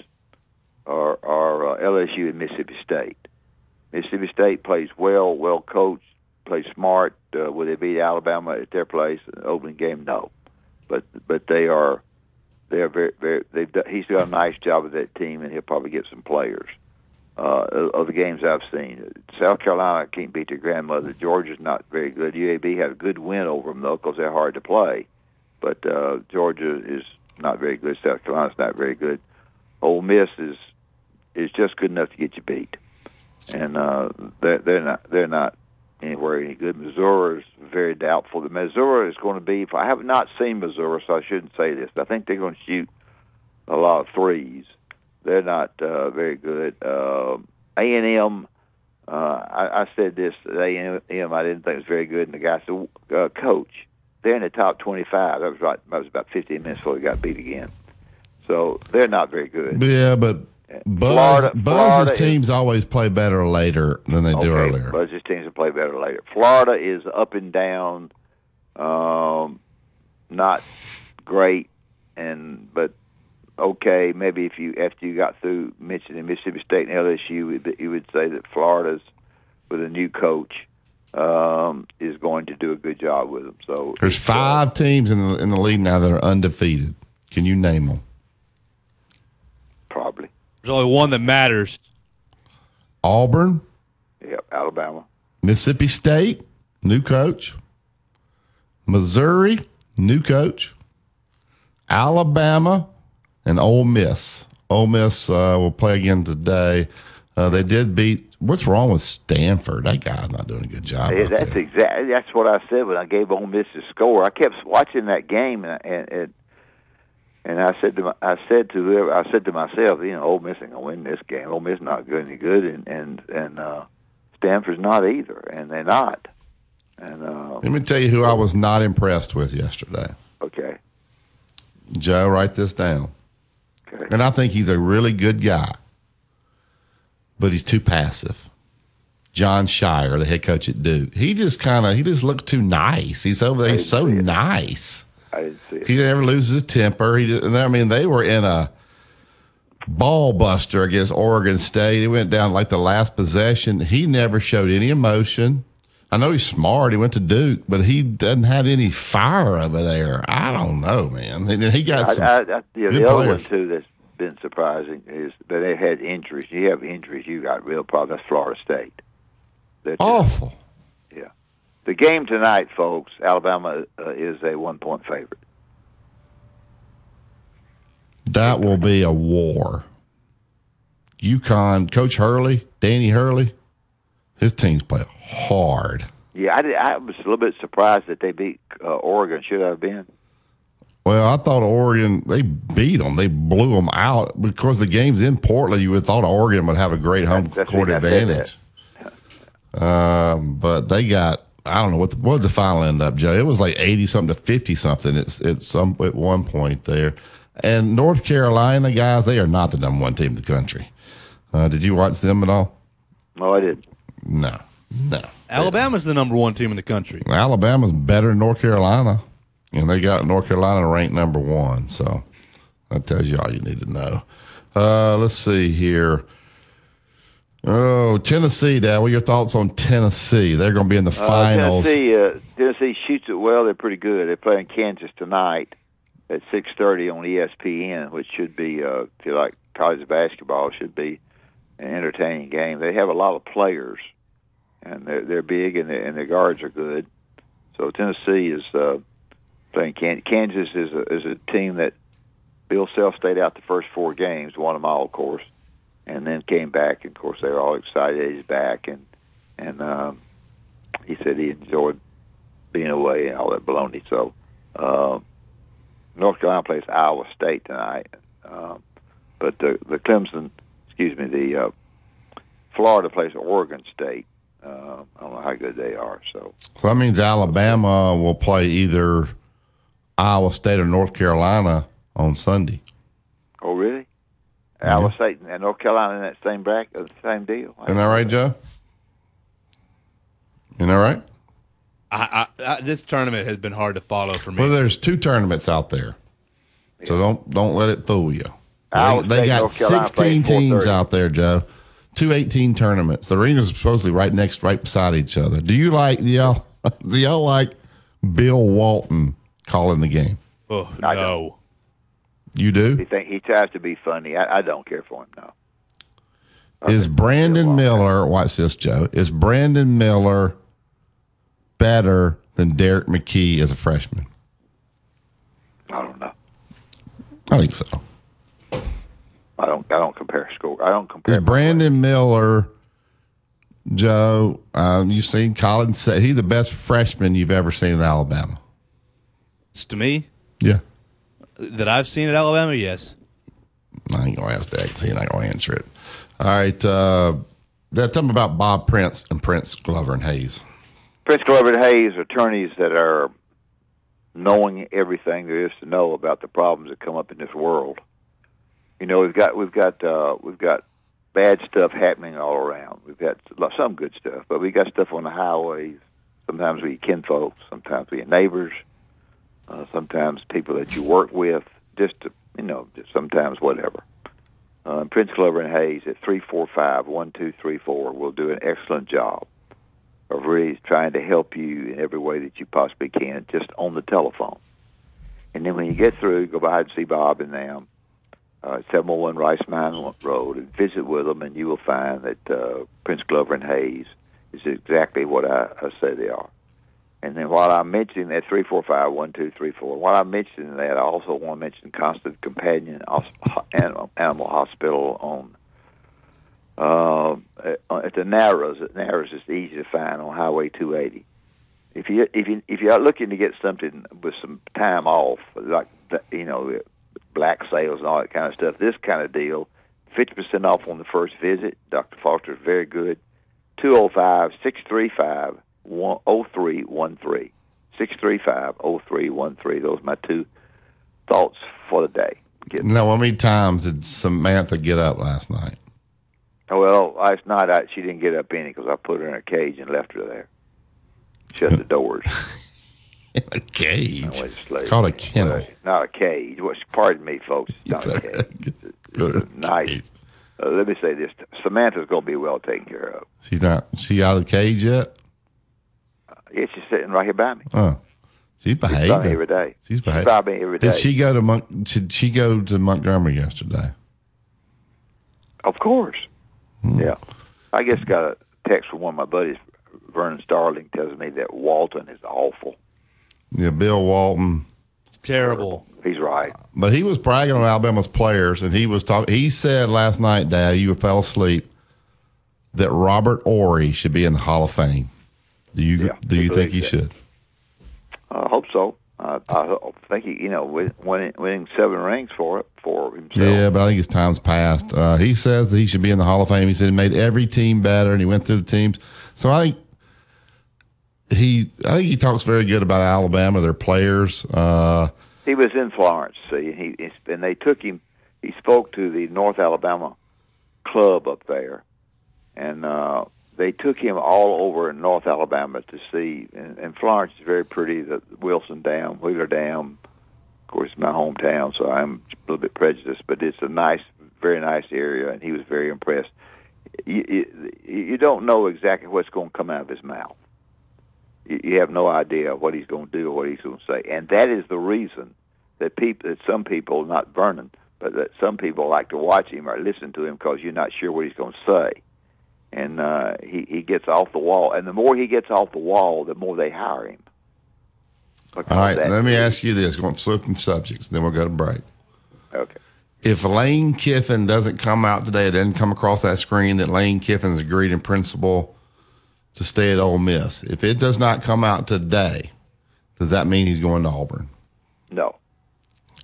are are uh, LSU and Mississippi State. Mississippi State plays well, well coached, plays smart. Uh, will they beat Alabama at their place? Opening game, no. But but they are they are very very. They've done, he's done a nice job with that team, and he'll probably get some players. Uh, of the games I've seen, South Carolina can't beat their grandmother. Georgia's not very good. UAB had a good win over them though, because they're hard to play. But uh, Georgia is not very good. South Carolina's not very good. Ole Miss is is just good enough to get you beat, and uh, they're they're not they're not anywhere any good. Missouri is very doubtful. The Missouri is going to be. I have not seen Missouri, so I shouldn't say this. I think they're going to shoot a lot of threes. They're not uh, very good. Uh, A and M. Uh, I, I said this at A and M. I didn't think it was very good, and the guy said, uh, "Coach, they're in the top twenty-five." That was right. That was about fifteen minutes before we got beat again. So they're not very good. Yeah, but Buzz, Florida- Buzz's Florida is- teams always play better later than they do Okay, earlier. Buzz's teams will play better later. Florida is up and down, um, not great, and but okay. Maybe if you after you got through mentioning Mississippi State and LSU, you would- you would say that Florida's with a new coach um, is going to do a good job with them. So There's five teams in the in the league now that are undefeated. Can you name them? Probably, There's only one that matters. Auburn, yep, Alabama. Mississippi State, new coach. Missouri, new coach. Alabama, and Ole Miss. Ole Miss uh, will play again today. Uh, they did beat. What's wrong with Stanford? That guy's not doing a good job. Yeah, that's exactly that's what I said when I gave Ole Miss the score. I kept watching that game and and and, and I said to my, I said to whoever I said to myself, you know, Ole Miss ain't gonna win this game. Ole Miss not good any good, and and and uh, Stanford's not either, and they're not. And uh, Let me tell you who I was not impressed with yesterday. okay, Joe, write this down. Okay, and I think he's a really good guy, but he's too passive. Jon Scheyer, the head coach at Duke, he just kind of he just looks too nice. He's over there. He's so nice. I didn't see it. He never loses his temper. He, just- I mean, they were in a ball buster against Oregon State. He went down like the last possession. He never showed any emotion. I know he's smart. He went to Duke, but he doesn't have any fire over there. I don't know, man. He got some I, I, I, yeah, the other players. one too that's been surprising is that they had injuries. You have injuries, you got real problems. That's Florida State. They're Awful. Yeah. The game tonight, folks. Alabama uh, is a one point favorite. That will be a war. UConn, Coach Hurley, Danny Hurley, his teams play hard. Yeah, I, did, I was a little bit surprised that they beat uh, Oregon. Should I have been. Well, I thought Oregon they beat them. They blew them out because the game's in Portland. You would have thought Oregon would have a great home That's- court I advantage. Um, but they got I don't know what the, what the final end up, Joe. It was like eighty something to fifty something. It's it's some at one point there. And North Carolina guys, they are not the number one team in the country. Uh, did you watch them at all? No, I didn't. No, no. Alabama's the number one team in the country. Alabama's better than North Carolina, and they got North Carolina ranked number one. So that tells you all you need to know. Uh, let's see here. Oh, Tennessee, Dad. What are your thoughts on Tennessee? They're going to be in the finals. Uh, Tennessee, uh, Tennessee shoots it well. They're pretty good. They're playing Kansas tonight at six thirty on ESPN, which should be, uh, if you like college basketball, should be an entertaining game. They have a lot of players, and they're they're big, and, their and their guards are good. So Tennessee is uh, playing Kan- Kansas is a, is a team that Bill Self stayed out the first four games, won them all, of course, and then came back. And of course, they were all excited he's back, and and um, he said he enjoyed being away and all that baloney. So uh, North Carolina plays Iowa State tonight, um, but the the Clemson, excuse me, the uh, Florida plays Oregon State. Uh, I don't know how good they are. So So that means Alabama will play either Iowa State or North Carolina on Sunday. oh really? Iowa State and North Carolina in that same bracket, uh, same deal. Isn't that right, Joe? Isn't that right? I, I, I, this tournament has been hard to follow for me. Well, there's two tournaments out there, so don't don't let it fool you. They, they got North 16 teams out there, Joe. Two 18 tournaments. The arenas are supposedly right next, right beside each other. Do you like do y'all? Do y'all like Bill Walton calling the game? Oh I no! You do? He think he tries to be funny. I, I don't care for him. No. Is Brandon Miller? Watch this, Joe. Is Brandon Miller better than Derrick McKey as a freshman? I don't know. I think so. I don't. I don't compare score. I don't compare. Is Brandon Miller, Joe? Um, you've seen Colin say he's the best freshman you've ever seen in Alabama. It's to me Yeah. That I've seen at Alabama. Yes. I ain't gonna ask that because he's not gonna answer it. All right. Uh, that tell me about Bob Prince and Prince Glover and Hayes. Prince Glover and Hayes, attorneys that are knowing everything there is to know about the problems that come up in this world. You know, we've got we've got uh, we've got bad stuff happening all around. We've got some good stuff, but we got stuff on the highways. Sometimes we kinfolk, sometimes we neighbors, uh, sometimes people that you work with. Just to, you know, just sometimes whatever. Uh, Prince Glover and Hayes at three four five one two three four will do an excellent job of really trying to help you in every way that you possibly can, just on the telephone. And then when you get through, go by and see Bob and them, uh, 701 Rice Mine Road, and visit with them, and you will find that uh, Prince Glover and Hayes is exactly what I, I say they are. And then while I'm mentioning that 345 1234, while I'm mentioning that, I also want to mention Constant Companion Animal, Hospital on uh, at the Narrows. The Narrows is easy to find on Highway 280. If you if you if you're looking to get something with some time off, like you know black sales and all that kind of stuff, this kind of deal, fifty percent off on the first visit. Dr. Foster is very good. 205 635 0313. 635 0313. Those are my two thoughts for the day. Now, how many times did Samantha get up last night? Well, last night I, she didn't get up any because I put her in a cage and left her there. Shut the doors. a cage. I went to. It's called a kennel. Well, not a cage. Well, pardon me, folks. It's not a cage. It's nice. Uh, let me say this: Samantha's going to be well taken care of. She's not. She out of the cage yet? Yeah, she's sitting right here by me. Oh, she's She's by me behaving. every day. She's behaving. by me every day. Did she go to Mon- Did she go to Montgomery yesterday? Of course. Hmm. Yeah. I just got a text from one of my buddies, Vernon Starling, tells me that Walton is awful. Yeah, Bill Walton. Terrible. He's right. But he was bragging on Alabama's players, and he was talking. He said last night, Dad, you fell asleep, that Robert Horry should be in the Hall of Fame. Do you Yeah, do you think he that. should? I hope so. I, I think he, you know, winning, winning seven rings for it for himself. Yeah, but I think his time's passed. Uh, he says that he should be in the Hall of Fame. He said he made every team better, and he went through the teams. So I think he, I think he talks very good about Alabama, their players. Uh, He was in Florence, see, and he and they took him. He spoke to the North Alabama club up there, and uh, they took him all over in North Alabama to see. And, and Florence is very pretty. The Wilson Dam, Wheeler Dam, of course, my hometown, so I'm a little bit prejudiced, but it's a nice, very nice area, and he was very impressed. You, you, you don't know exactly what's going to come out of his mouth. You, you have no idea what he's going to do or what he's going to say, and that is the reason that people, that some people, not Vernon, but that some people like to watch him or listen to him because you're not sure what he's going to say, and uh, he he gets off the wall, and the more he gets off the wall, the more they hire him. all right, let me ask you this: going switching subjects, then we'll go to break. Okay. If Lane Kiffin doesn't come out today, it doesn't come across that screen that Lane Kiffin's agreed in principle to stay at Ole Miss. If it does not come out today, does that mean he's going to Auburn? No.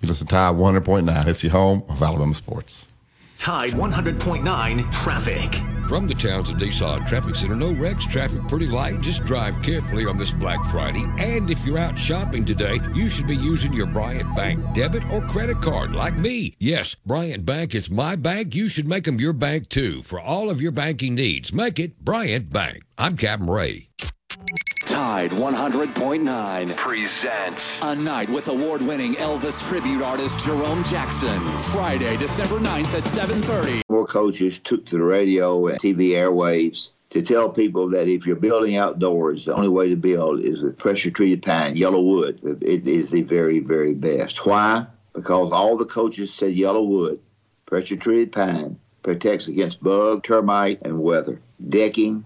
You listen to Tide 100.9. It's your home of Alabama sports. Tide 100.9 traffic. From the town's of Nissan Traffic Center, no wrecks, traffic pretty light. Just drive carefully on this Black Friday. And if you're out shopping today, you should be using your Bryant Bank debit or credit card like me. Yes, Bryant Bank is my bank. You should make them your bank too. For all of your banking needs, make it Bryant Bank. I'm Captain Ray. Tide 100.9 presents a night with award-winning Elvis tribute artist Jerome Jackson. Friday, December 9th at 7:30. More coaches took to the radio and TV airwaves to tell people that if you're building outdoors, the only way to build is with pressure treated pine, Yellowwood. It is the very, very best. Why? Because all the coaches said Yellowwood, pressure treated pine, protects against bug, termite, and weather. Decking,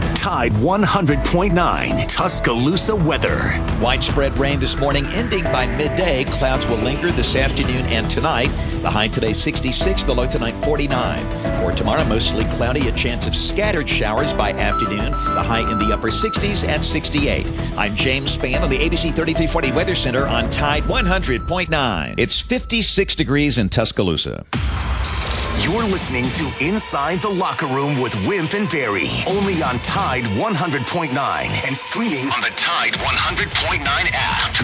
Tide 100.9 Tuscaloosa weather. Widespread rain this morning, ending by midday. Clouds will linger this afternoon and tonight. The high today 66, the low tonight 49. For tomorrow, mostly cloudy, a chance of scattered showers by afternoon. The high in the upper 60s at 68. I'm James Spann on the ABC 3340 Weather Center on Tide 100.9. It's 56 degrees in Tuscaloosa. You're listening to Inside the Locker Room with Wimp and Barry, only on Tide 100.9 and streaming on the Tide 100.9 app.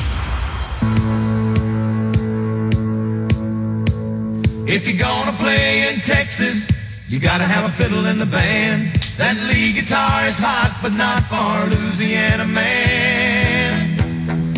If you're gonna play in Texas, you gotta have a fiddle in the band. That lead guitar is hot, but not for Louisiana man.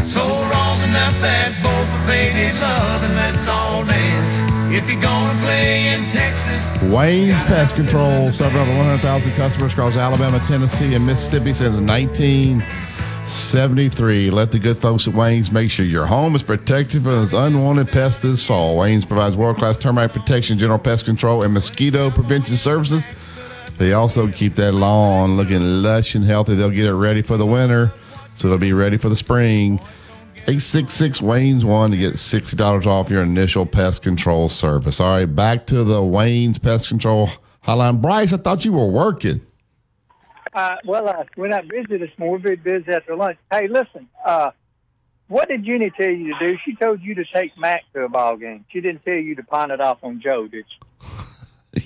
So rosin up that bowl for faded love and let's all dance. If you're gonna play in Texas, Wayne's Pest Control, serving over 100,000 customers across Alabama, Tennessee, and Mississippi since 1973. Let the good folks at Wayne's make sure your home is protected from this unwanted pests this fall. Wayne's provides world class termite protection, general pest control, and mosquito prevention services. They also keep that lawn looking lush and healthy. They'll get it ready for the winter, so they'll be ready for the spring. 866 Wayne's 1 to get $60 off your initial pest control service. All right, back to the Wayne's Pest Control hotline. Bryce, I thought you were working. Uh, well, we're not busy this morning. We're very busy after lunch. Hey, listen, uh, what did Jenny tell you to do? She told you to take Mac to a ball game. She didn't tell you to pawn it off on Joe, did she?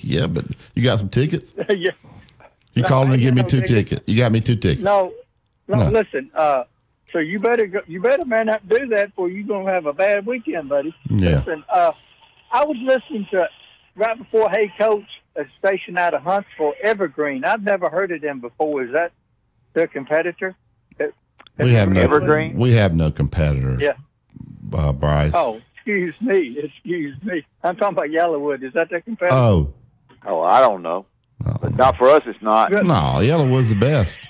Yeah, but you got some tickets? yeah. You No, called and give me two tickets. tickets. You got me two tickets. No, no, No. listen. Uh, so you better go, you better man not do that, or you're gonna have a bad weekend, buddy. Yeah. Listen, uh, I was listening to right before Hey Coach, a station out of Huntsville, Evergreen. I've never heard of them before. Is that their competitor? We have no Evergreen? We have no competitor, Yeah. uh, Bryce. Oh, excuse me. Excuse me. I'm talking about Yellowwood. Is that their competitor? Oh. Oh, I don't know. But not for us, it's not. No, Yellowwood's the best.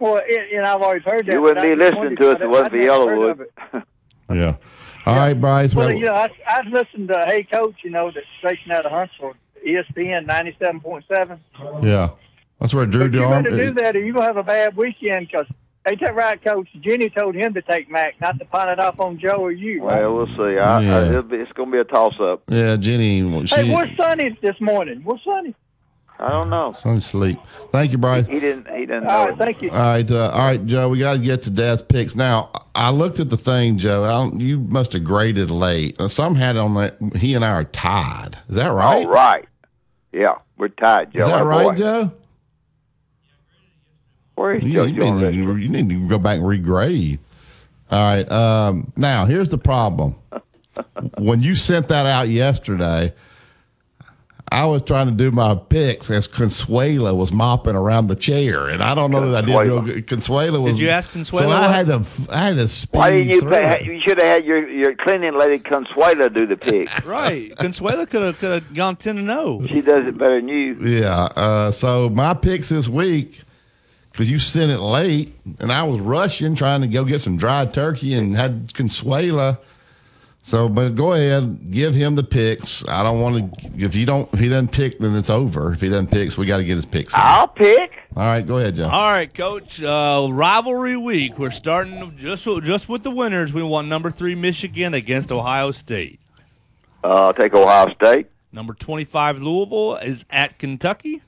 Well, and, and I've always heard that. You wouldn't be listening to us if it wasn't I'd for Yellowwood. of it. Yeah. All right, Bryce. Well, well- you know, I, I've listened to Hey Coach, you know, the station out of Huntsville, ESPN 97.7. yeah. That's where Drew But you Darm. better do that or you're going to have a bad weekend because, ain't that right, Coach? Jenny told him to take Mac, not to pawn it off on Joe or you. right? Well, we'll see. I, I, Yeah. it'll be, it's going to be a toss-up. Yeah, Jenny. She, hey, where's Sonny this morning? Where's Sonny? I don't know. Sonny sleep. Thank you, Bryce. He didn't. He didn't All know. right, thank you. All right, uh, all right, Joe. We got to get to Dad's picks now. I looked at the thing, Joe. I don't, you must have graded late. Uh, Some had it on that. He and I are tied. Is that right? All right. Yeah, we're tied, Joe. Is that right, boy. Joe? Where is You, Joe? you need, to, you need to go back and regrade. All right. Um, now, here's the problem. when you sent that out yesterday, I was trying to do my picks as Consuela was mopping around the chair, and I don't know that I did real good. Consuela was. Did you ask Consuela? So Consuela I had to. I had to speed Why didn't you pay? You should have had your your cleaning lady Consuela do the pick. Right. Consuela could have could have gone ten and oh. zero. She does it better than you. Yeah. Uh, so my picks this week, because you sent it late, and I was rushing trying to go get some dried turkey and had Consuela. So, but go ahead, give him the picks. I don't want to. If you don't, if he doesn't pick, then it's over. If he doesn't pick, so we got to get his picks. in. I'll pick. All right, go ahead, Joe. All right, Coach. Uh, rivalry week. We're starting just just with the winners. We want number three Michigan against Ohio State. Uh, I'll take Ohio State. Number twenty-five Louisville is at Kentucky.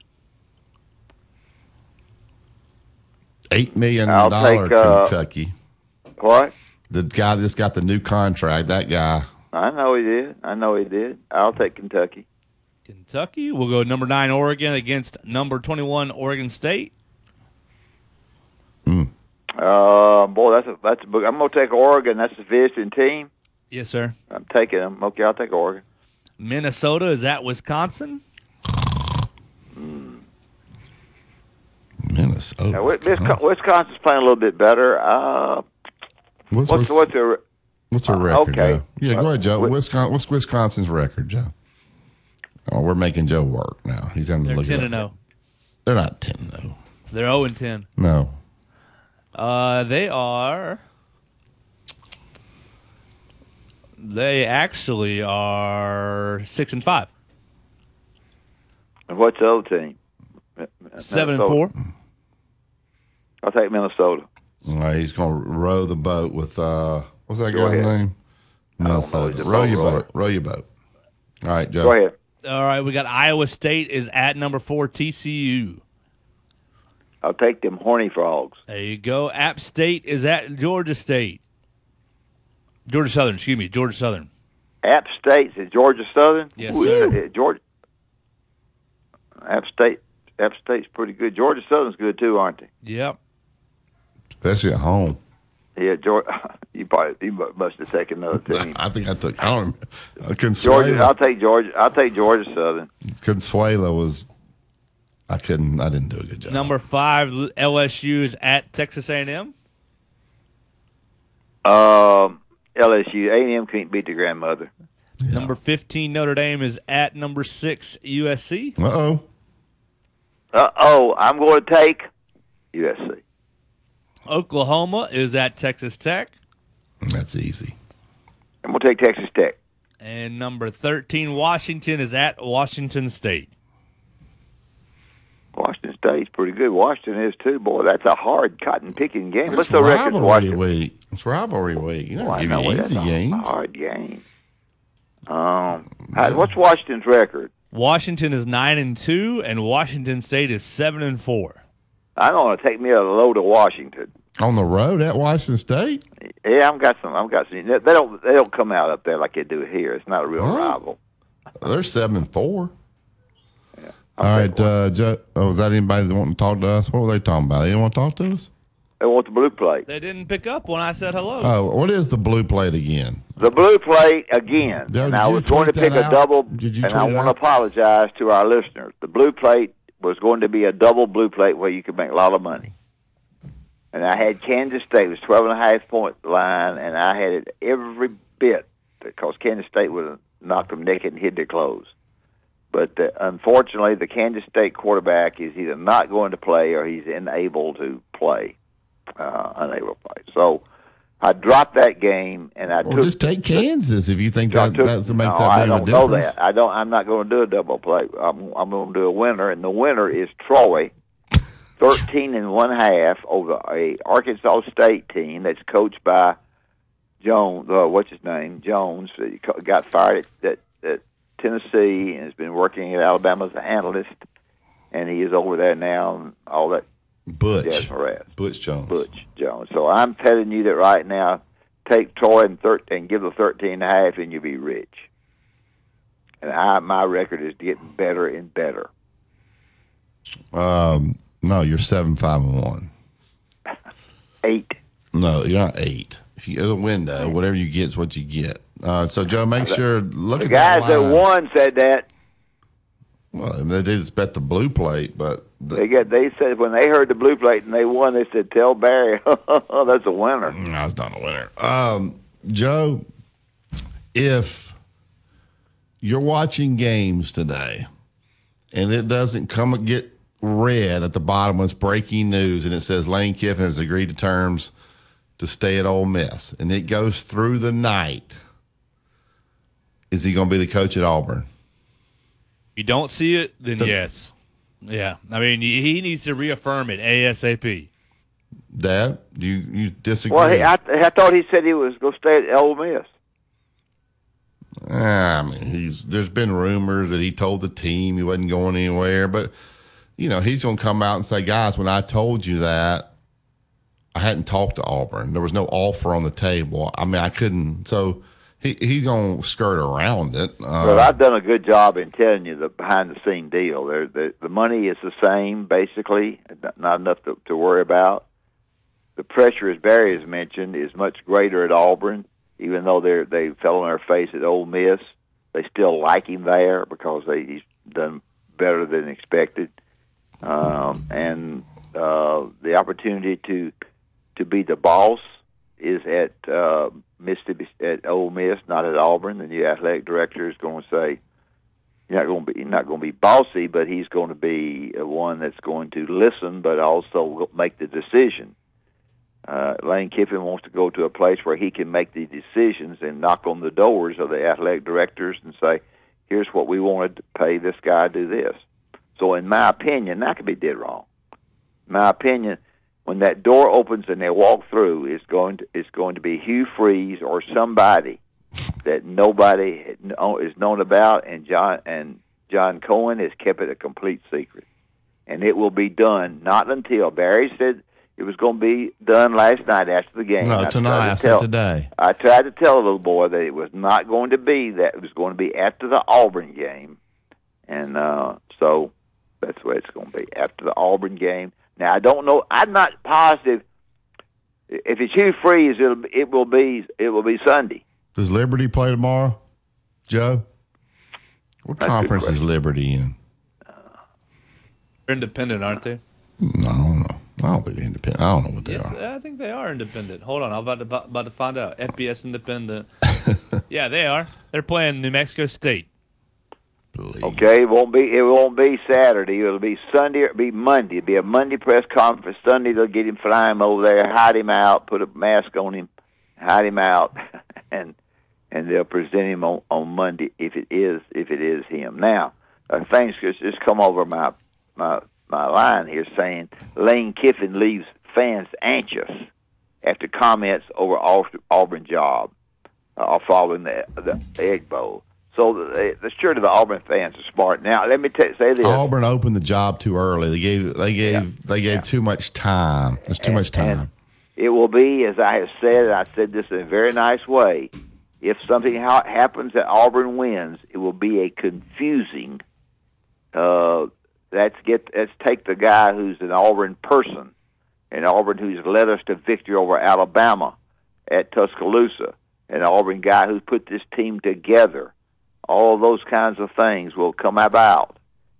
Eight million I'll take, uh, Kentucky. What? The guy just got the new contract. That guy. I know he did. I know he did. I'll take Kentucky. Kentucky. We'll go number nine Oregon against number twenty-one Oregon State. Hmm. Uh, boy, that's a that's a book. I'm gonna take Oregon. That's the visiting team. Yes, sir. I'm taking them. Okay, I'll take Oregon. Minnesota is at Wisconsin. Hmm. Minnesota. Now, Wisconsin, Wisconsin's playing a little bit better. Uh, What's, what's what's their What's her Uh, record? okay. Joe? Yeah, go ahead, Joe. Wi- Wisconsin, what's Wisconsin's record, Joe? Oh, we're making Joe work now. He's having to They're look ten it and up. zero. They're not ten though. They're zero and ten. No. Uh, they are. They actually are six and five. and what's the other team? Seven and four. I'll take Minnesota. All right, he's going to row the boat with uh, what's that Go guy's ahead. name? I don't know. Minnesota. He's a Row your boat. Row your boat. All right, Joe. Go ahead. All right, we got Iowa State is at number four TCU. I'll take them horny frogs. There you go. App State is at Georgia State. Georgia Southern, excuse me, Georgia Southern. App State is Georgia Southern. Yes, Ooh, sir. uh, Georgia App State, App State's pretty good. Georgia Southern's good too, aren't they? Yep. Especially at home. Yeah, Georgia. You probably you must have taken another team. I think I took. I don't. Uh, Georgia. I'll take Georgia. I'll take Georgia Southern. Consuela was. I couldn't. I didn't do a good job. Number five, LSU is at Texas A&M. Um, LSU. A and M can't beat the grandmother. Number 15, Notre Dame is at number six, USC. Uh oh. Uh oh, I'm going to take USC. Oklahoma is at Texas Tech. That's easy. I'm going to take Texas Tech. And number 13, Washington is at Washington State. Washington State's pretty good. Washington is too. Boy, that's a hard cotton picking game. It's What's the record? rivalry Washington? week. It's rivalry week. You don't I give know you easy That's a games. hard game. Um, how- what's Washington's record? Washington is 9 and 2 and Washington State is 7 and 4. I don't want to take me a load of Washington. On the road at Washington State. Yeah, I've got some. I've got some. They don't. They don't come out up there like they do here. It's not a real Huh? rival. They're seven and four. All right, uh, Joe. Oh, is that anybody that want to talk to us? What were they talking about? They didn't want to talk to us. They want the blue plate. They didn't pick up when I said hello. Oh, what is the blue plate again? The blue plate again. Joe, and did I was going to pick that a double, Did you and I want to apologize to our listeners. The blue plate was going to be a double blue plate where you could make a lot of money. And I had Kansas State was twelve and a half point line, and I had it every bit because Kansas State would knocked them naked and hid their clothes. But uh, unfortunately, the Kansas State quarterback is either not going to play or he's unable to play, uh, unable to play. So I dropped that game, and I Well, took just take Kansas if you think that took- that's, makes no, that I don't know difference. that. I don't. I'm not going to do a double play. I'm, I'm going to do a winner, and the winner is Troy, thirteen and one half over a Arkansas State team that's coached by Jones. Uh, what's his name? Jones. He got fired at, at, at Tennessee and has been working at Alabama as an analyst, and he is over there now. And all that Butch. Butch Jones. Butch Jones. So I'm telling you that right now, take Troy and, thir- and give the 13 and a half, and you'll be rich. And I, my record is getting better and better. Um, no, you're seven, five, and one. Eight. No, you're not eight. If you go a window, whatever you get is what you get. Uh, so Joe, make sure look the at guys that that won said that Well, they just bet the blue plate, but the, they get. They said when they heard the blue plate and they won, they said, "Tell Barry, that's a winner." No, it's not a winner. Um, Joe, if you're watching games today and it doesn't come and get red at the bottom when it's breaking news and it says Lane Kiffin has agreed to terms to stay at Ole Miss and it goes through the night, is he going to be the coach at Auburn? If you don't see it, then The- yes. Yeah. I mean, he needs to reaffirm it ASAP. Dad, do you, you disagree? Well, he, I, I thought he said he was going to stay at Ole Miss. Ah, I mean, he's there's been rumors that he told the team he wasn't going anywhere, but you know he's going to come out and say, guys, when I told you that, I hadn't talked to Auburn. There was no offer on the table. I mean, I couldn't. So he he's going to skirt around it. Uh, Well, I've done a good job in telling you the behind the scene deal. There, the, the money is the same, basically, not enough to, to worry about. The pressure, as Barry has mentioned, is much greater at Auburn, even though they they fell on their face at Ole Miss. They still like him there because they, he's done better than expected, um, and uh, the opportunity to to be the boss is at uh, Mississippi at Ole Miss, not at Auburn. The new athletic director is going to say you're not going to be he's not going to be bossy, but he's going to be uh, one that's going to listen, but also make the decision. Uh, Lane Kiffin wants to go to a place where he can make the decisions and knock on the doors of the athletic directors and say, "Here's what we wanted to pay this guy. To do this." So, in my opinion, that could be dead wrong. My opinion, when that door opens and they walk through, it's going to it's going to be Hugh Freeze or somebody that nobody is known about, and John and John Cohen has kept it a complete secret, and it will be done not until Barry said it was going to be done last night after the game. no, I tonight. to I tell- said today. I tried to tell a little boy that it was not going to be that. It was going to be after the Auburn game, and uh, so That's the way it's going to be after the Auburn game. Now I don't know. I'm not positive. If it's Hugh Freeze, it'll be- it will be it will be Sunday. Does Liberty play tomorrow, Joe? What That's conference is. Liberty in? They're independent, aren't they? No, I don't know. I don't think they're independent. I don't know what they Yes, are. I think they are independent. Hold on, I'm about to about, about to find out. FBS independent. yeah, they are. They're playing New Mexico State. Okay, it won't be it won't be Saturday. It'll be Sunday. It'll be Monday. It'll be a Monday press conference. Sunday they'll get him, fly him over there, hide him out, put a mask on him, hide him out, and and they'll present him on on Monday if it is if it is him. Now, uh, things just just come over my my my line here saying Lane Kiffin leaves fans anxious after comments over Auburn job uh, following the the Egg Bowl. So the, the surely the Auburn fans are smart. Now let me t- say this: Auburn opened the job too early. They gave they gave they gave too much time. There's too much time. it will be, as I have said, and I said this in a very nice way. If something ha- happens that Auburn wins, it will be a confusing. Uh, let's get let's take the guy who's an Auburn person, and Auburn who's led us to victory over Alabama at Tuscaloosa, an Auburn guy who put this team together. All those kinds of things will come about,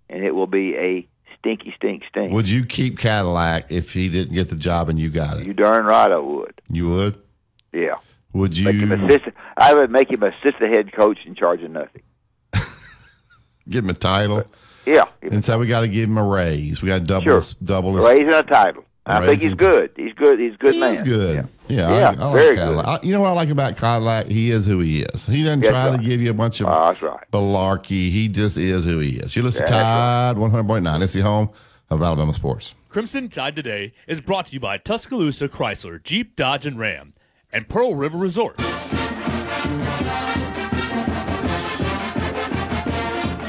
and it will be a stinky, stink, stink. Would you keep Cadillac if he didn't get the job and you got it? You darn right I would. You would. Yeah. Would you Make him assistant. I would make him assistant head coach in charge of nothing. give him a title? Yeah. And so we got to give him a raise. We got to double Sure. double his. Raising a title. I think he's good. He's good. He's a good man. He's good. Yeah, I, Yeah, I like very Cadillac. I- you know what I like about Cadillac? He is who he is. He doesn't That's try to give you a bunch of Oh, that's right. malarkey. He just is who he is. You listen to Yeah, Tide 100.9. It's the home of Alabama sports. Crimson Tide Today is brought to you by Tuscaloosa Chrysler, Jeep, Dodge, and Ram, and Pearl River Resort.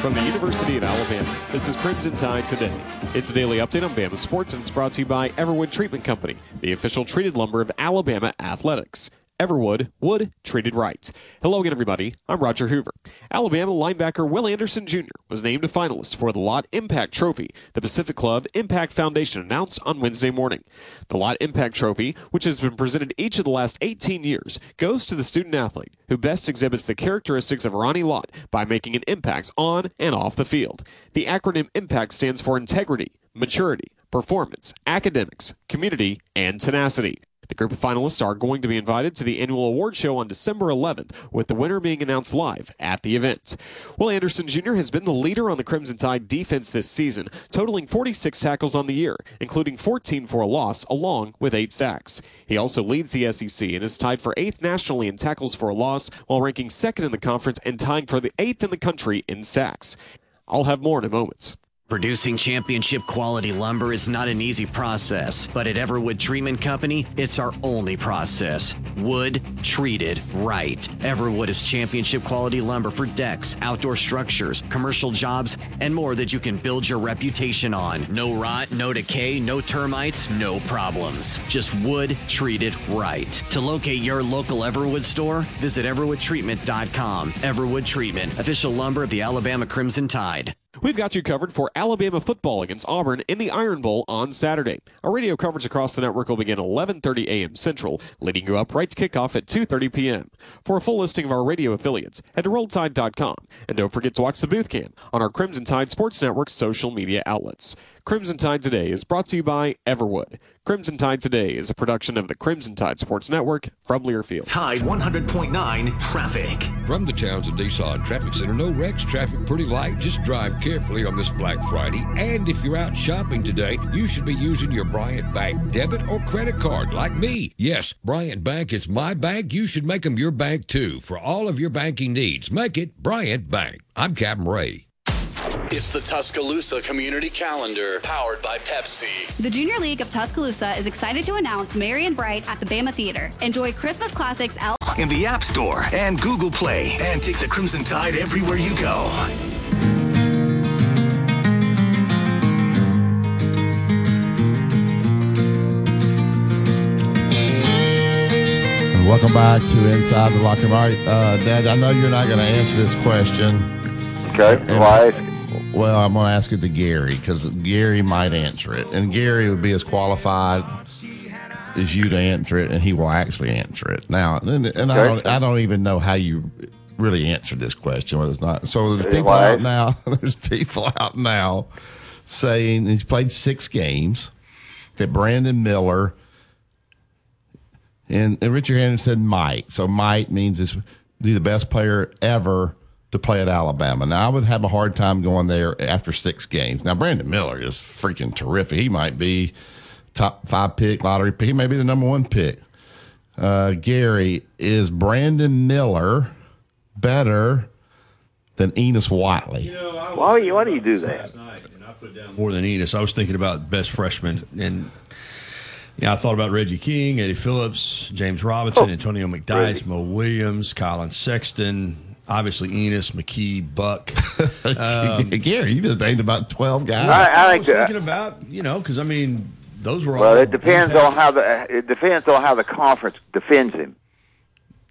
From the University of Alabama, this is Crimson Tide Today. It's a daily update on Bama sports, and it's brought to you by Everwood Treatment Company, the official treated lumber of Alabama athletics. Everwood, wood treated right. Hello again, everybody. I'm Roger Hoover. Alabama linebacker Will Anderson Jr. was named a finalist for the Lott Impact Trophy, the Pacific Club Impact Foundation announced on Wednesday morning. The Lott Impact Trophy, which has been presented each of the last 18 years, goes to the student athlete who best exhibits the characteristics of Ronnie Lott by making an impact on and off the field. The acronym IMPACT stands for integrity, maturity, performance, academics, community, and tenacity. The group of finalists are going to be invited to the annual award show on December 11th, with the winner being announced live at the event. Will Anderson Jr. has been the leader on the Crimson Tide defense this season, totaling 46 tackles on the year, including 14 for a loss, along with 8 sacks. He also leads the SEC and is tied for 8th nationally in tackles for a loss, while ranking 2nd in the conference and tying for the 8th in the country in sacks. I'll have more in a moment. Producing championship quality lumber is not an easy process, but at Everwood Treatment Company, it's our only process. Wood treated right. Everwood is championship quality lumber for decks, outdoor structures, commercial jobs, and more that you can build your reputation on. No rot, no decay, no termites, no problems. Just wood treated right. To locate your local Everwood store, visit EverwoodTreatment.com. Everwood Treatment, official lumber of the Alabama Crimson Tide. We've got you covered for Alabama football against Auburn in the Iron Bowl on Saturday. Our radio coverage across the network will begin 11:30 a.m. Central, leading you up right to kickoff at 2:30 p.m. For a full listing of our radio affiliates, head to RollTide.com and don't forget to watch the booth cam on our Crimson Tide Sports Network social media outlets. Crimson Tide Today is brought to you by Everwood. Crimson Tide Today is a production of the Crimson Tide Sports Network from Learfield. Tide 100.9 traffic. From the Townsend Nissan Traffic Center, no wrecks, traffic pretty light. Just drive carefully on this Black Friday. And if you're out shopping today, you should be using your Bryant Bank debit or credit card like me. Yes, Bryant Bank is my bank. You should make them your bank too. For all of your banking needs, make it Bryant Bank. I'm Captain Ray. It's the Tuscaloosa Community Calendar, powered by Pepsi. The Junior League of Tuscaloosa is excited to announce Marion Bright at the Bama Theater. Enjoy Christmas classics out. In the App Store and Google Play. And take the Crimson Tide everywhere you go. And welcome back to Inside the Locker Room. All right, uh, Dad, I know you're not going to answer this question. Okay, And- why? Well, I'm going to ask it to Gary because Gary might answer it, and Gary would be as qualified as you to answer it, and he will actually answer it. Now, and, and I, don't, I don't even know how you really answered this question, whether it's not. So there's people out now. There's people out now saying he's played six games. That Brandon Miller and, and Richard Henderson said might. So might means is the best player ever to play at Alabama. Now I would have a hard time going there after six games. Now Brandon Miller is freaking terrific. He might be top five pick, lottery pick. He may be the number one pick. Uh, Gary, is Brandon Miller better than Ennis Whatley? Why, why do you do that? Down more than Ennis. I was thinking about best freshmen, and yeah, I thought about Reggie King, Eddie Phillips, James Robinson, Antonio McDyess, Mo Williams, Collin Sexton, obviously Ennis, McKey, Buck. Um, Gary, you just named about twelve guys. I- I was think, uh, thinking about you know because I mean those were all. Well, it depends on how the it depends on how the conference defends him.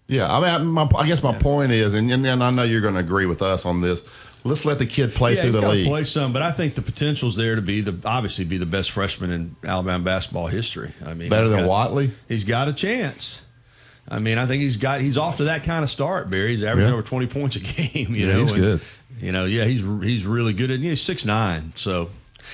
Yeah, I mean, I, my, I guess my point is, and, and, and I know you're going to agree with us on this. Let's let the kid play yeah, through he's the league. play some, but I think the potential's there to be the obviously be the best freshman in Alabama basketball history. I mean, Better than got- Whatley? He's got a chance. I mean, I think he's got he's off to that kind of start. Barry, he's averaging Yeah. over twenty points a game. You Yeah, know, he's and, good. You know, yeah, he's he's really good. And he's six nine. So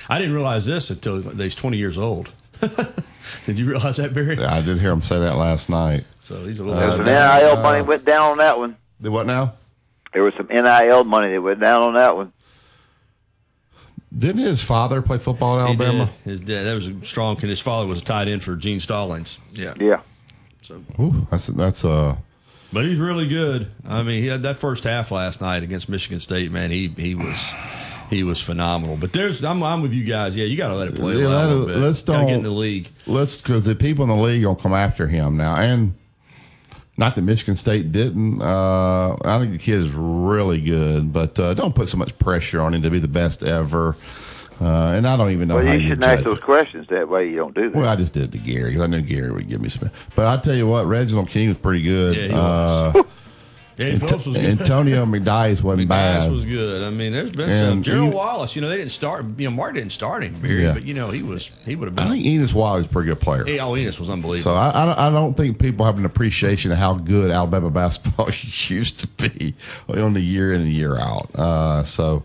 I didn't realize this until he's twenty years old. did you realize that, Barry? Yeah, I did hear him say that last night. So he's a little. Uh, Some NIL money went down on that one. The what now? There was some NIL money that went down on that one. Didn't his father play football at He Alabama? did. His dad, that was a strong. Can his father was a tight end for Gene Stallings. Yeah. Yeah. So, Ooh, that's that's uh but he's really good. I mean, he had that first half last night against Michigan State. Man, he he was he was phenomenal. But there's, I'm, I'm with you guys. Yeah, you got to let it play Yeah, a let- little bit. let's Gotta don't get in the league. Let's because the people in the league will come after him now, and not that Michigan State didn't. Uh, I think the kid is really good, but uh, don't put so much pressure on him to be the best ever. Uh, and I don't even know Well, how you you shouldn't ask those it. questions that way. You don't do that. Well, I just did it to Gary 'cause I knew Gary would give me some. But I tell you what, Reginald King was pretty good. Yeah, he uh, was. Yeah, Ant- was good. Antonio McDyess wasn't Bass bad. was good. I mean, there's been And some. Gerald he- Wallace, you know, they didn't start. You know, Mark didn't start him, Barry, Yeah. but you know, he was. He would have been. I think Ennis Whatley's a pretty good player. Hey, oh, Ennis was unbelievable. So I, I, don't- I don't think people have an appreciation of how good Alabama basketball used to be on the year in and year out. Uh, so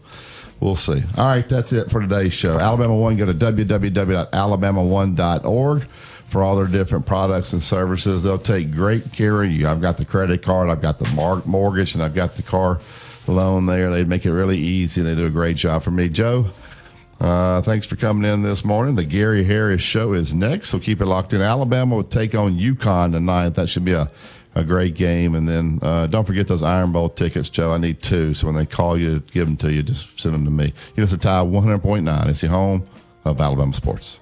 we'll see. All right, that's it for today's show. Alabama One, go to www.alabama1.org for all their different products and services. They'll take great care of you. I've got the credit card, I've got the mortgage, and I've got the car loan there. They make it really easy. They do a great job for me. Joe, uh, thanks for coming in this morning. The Gary Harris Show is next, so keep it locked in. Alabama will take on UConn tonight. That should be a, a great game. And then uh, don't forget those Iron Bowl tickets, Joe. I need two, so when they call you, give them to you. Just send them to me. You know, it's a tie 100.9. It's the home of Alabama sports.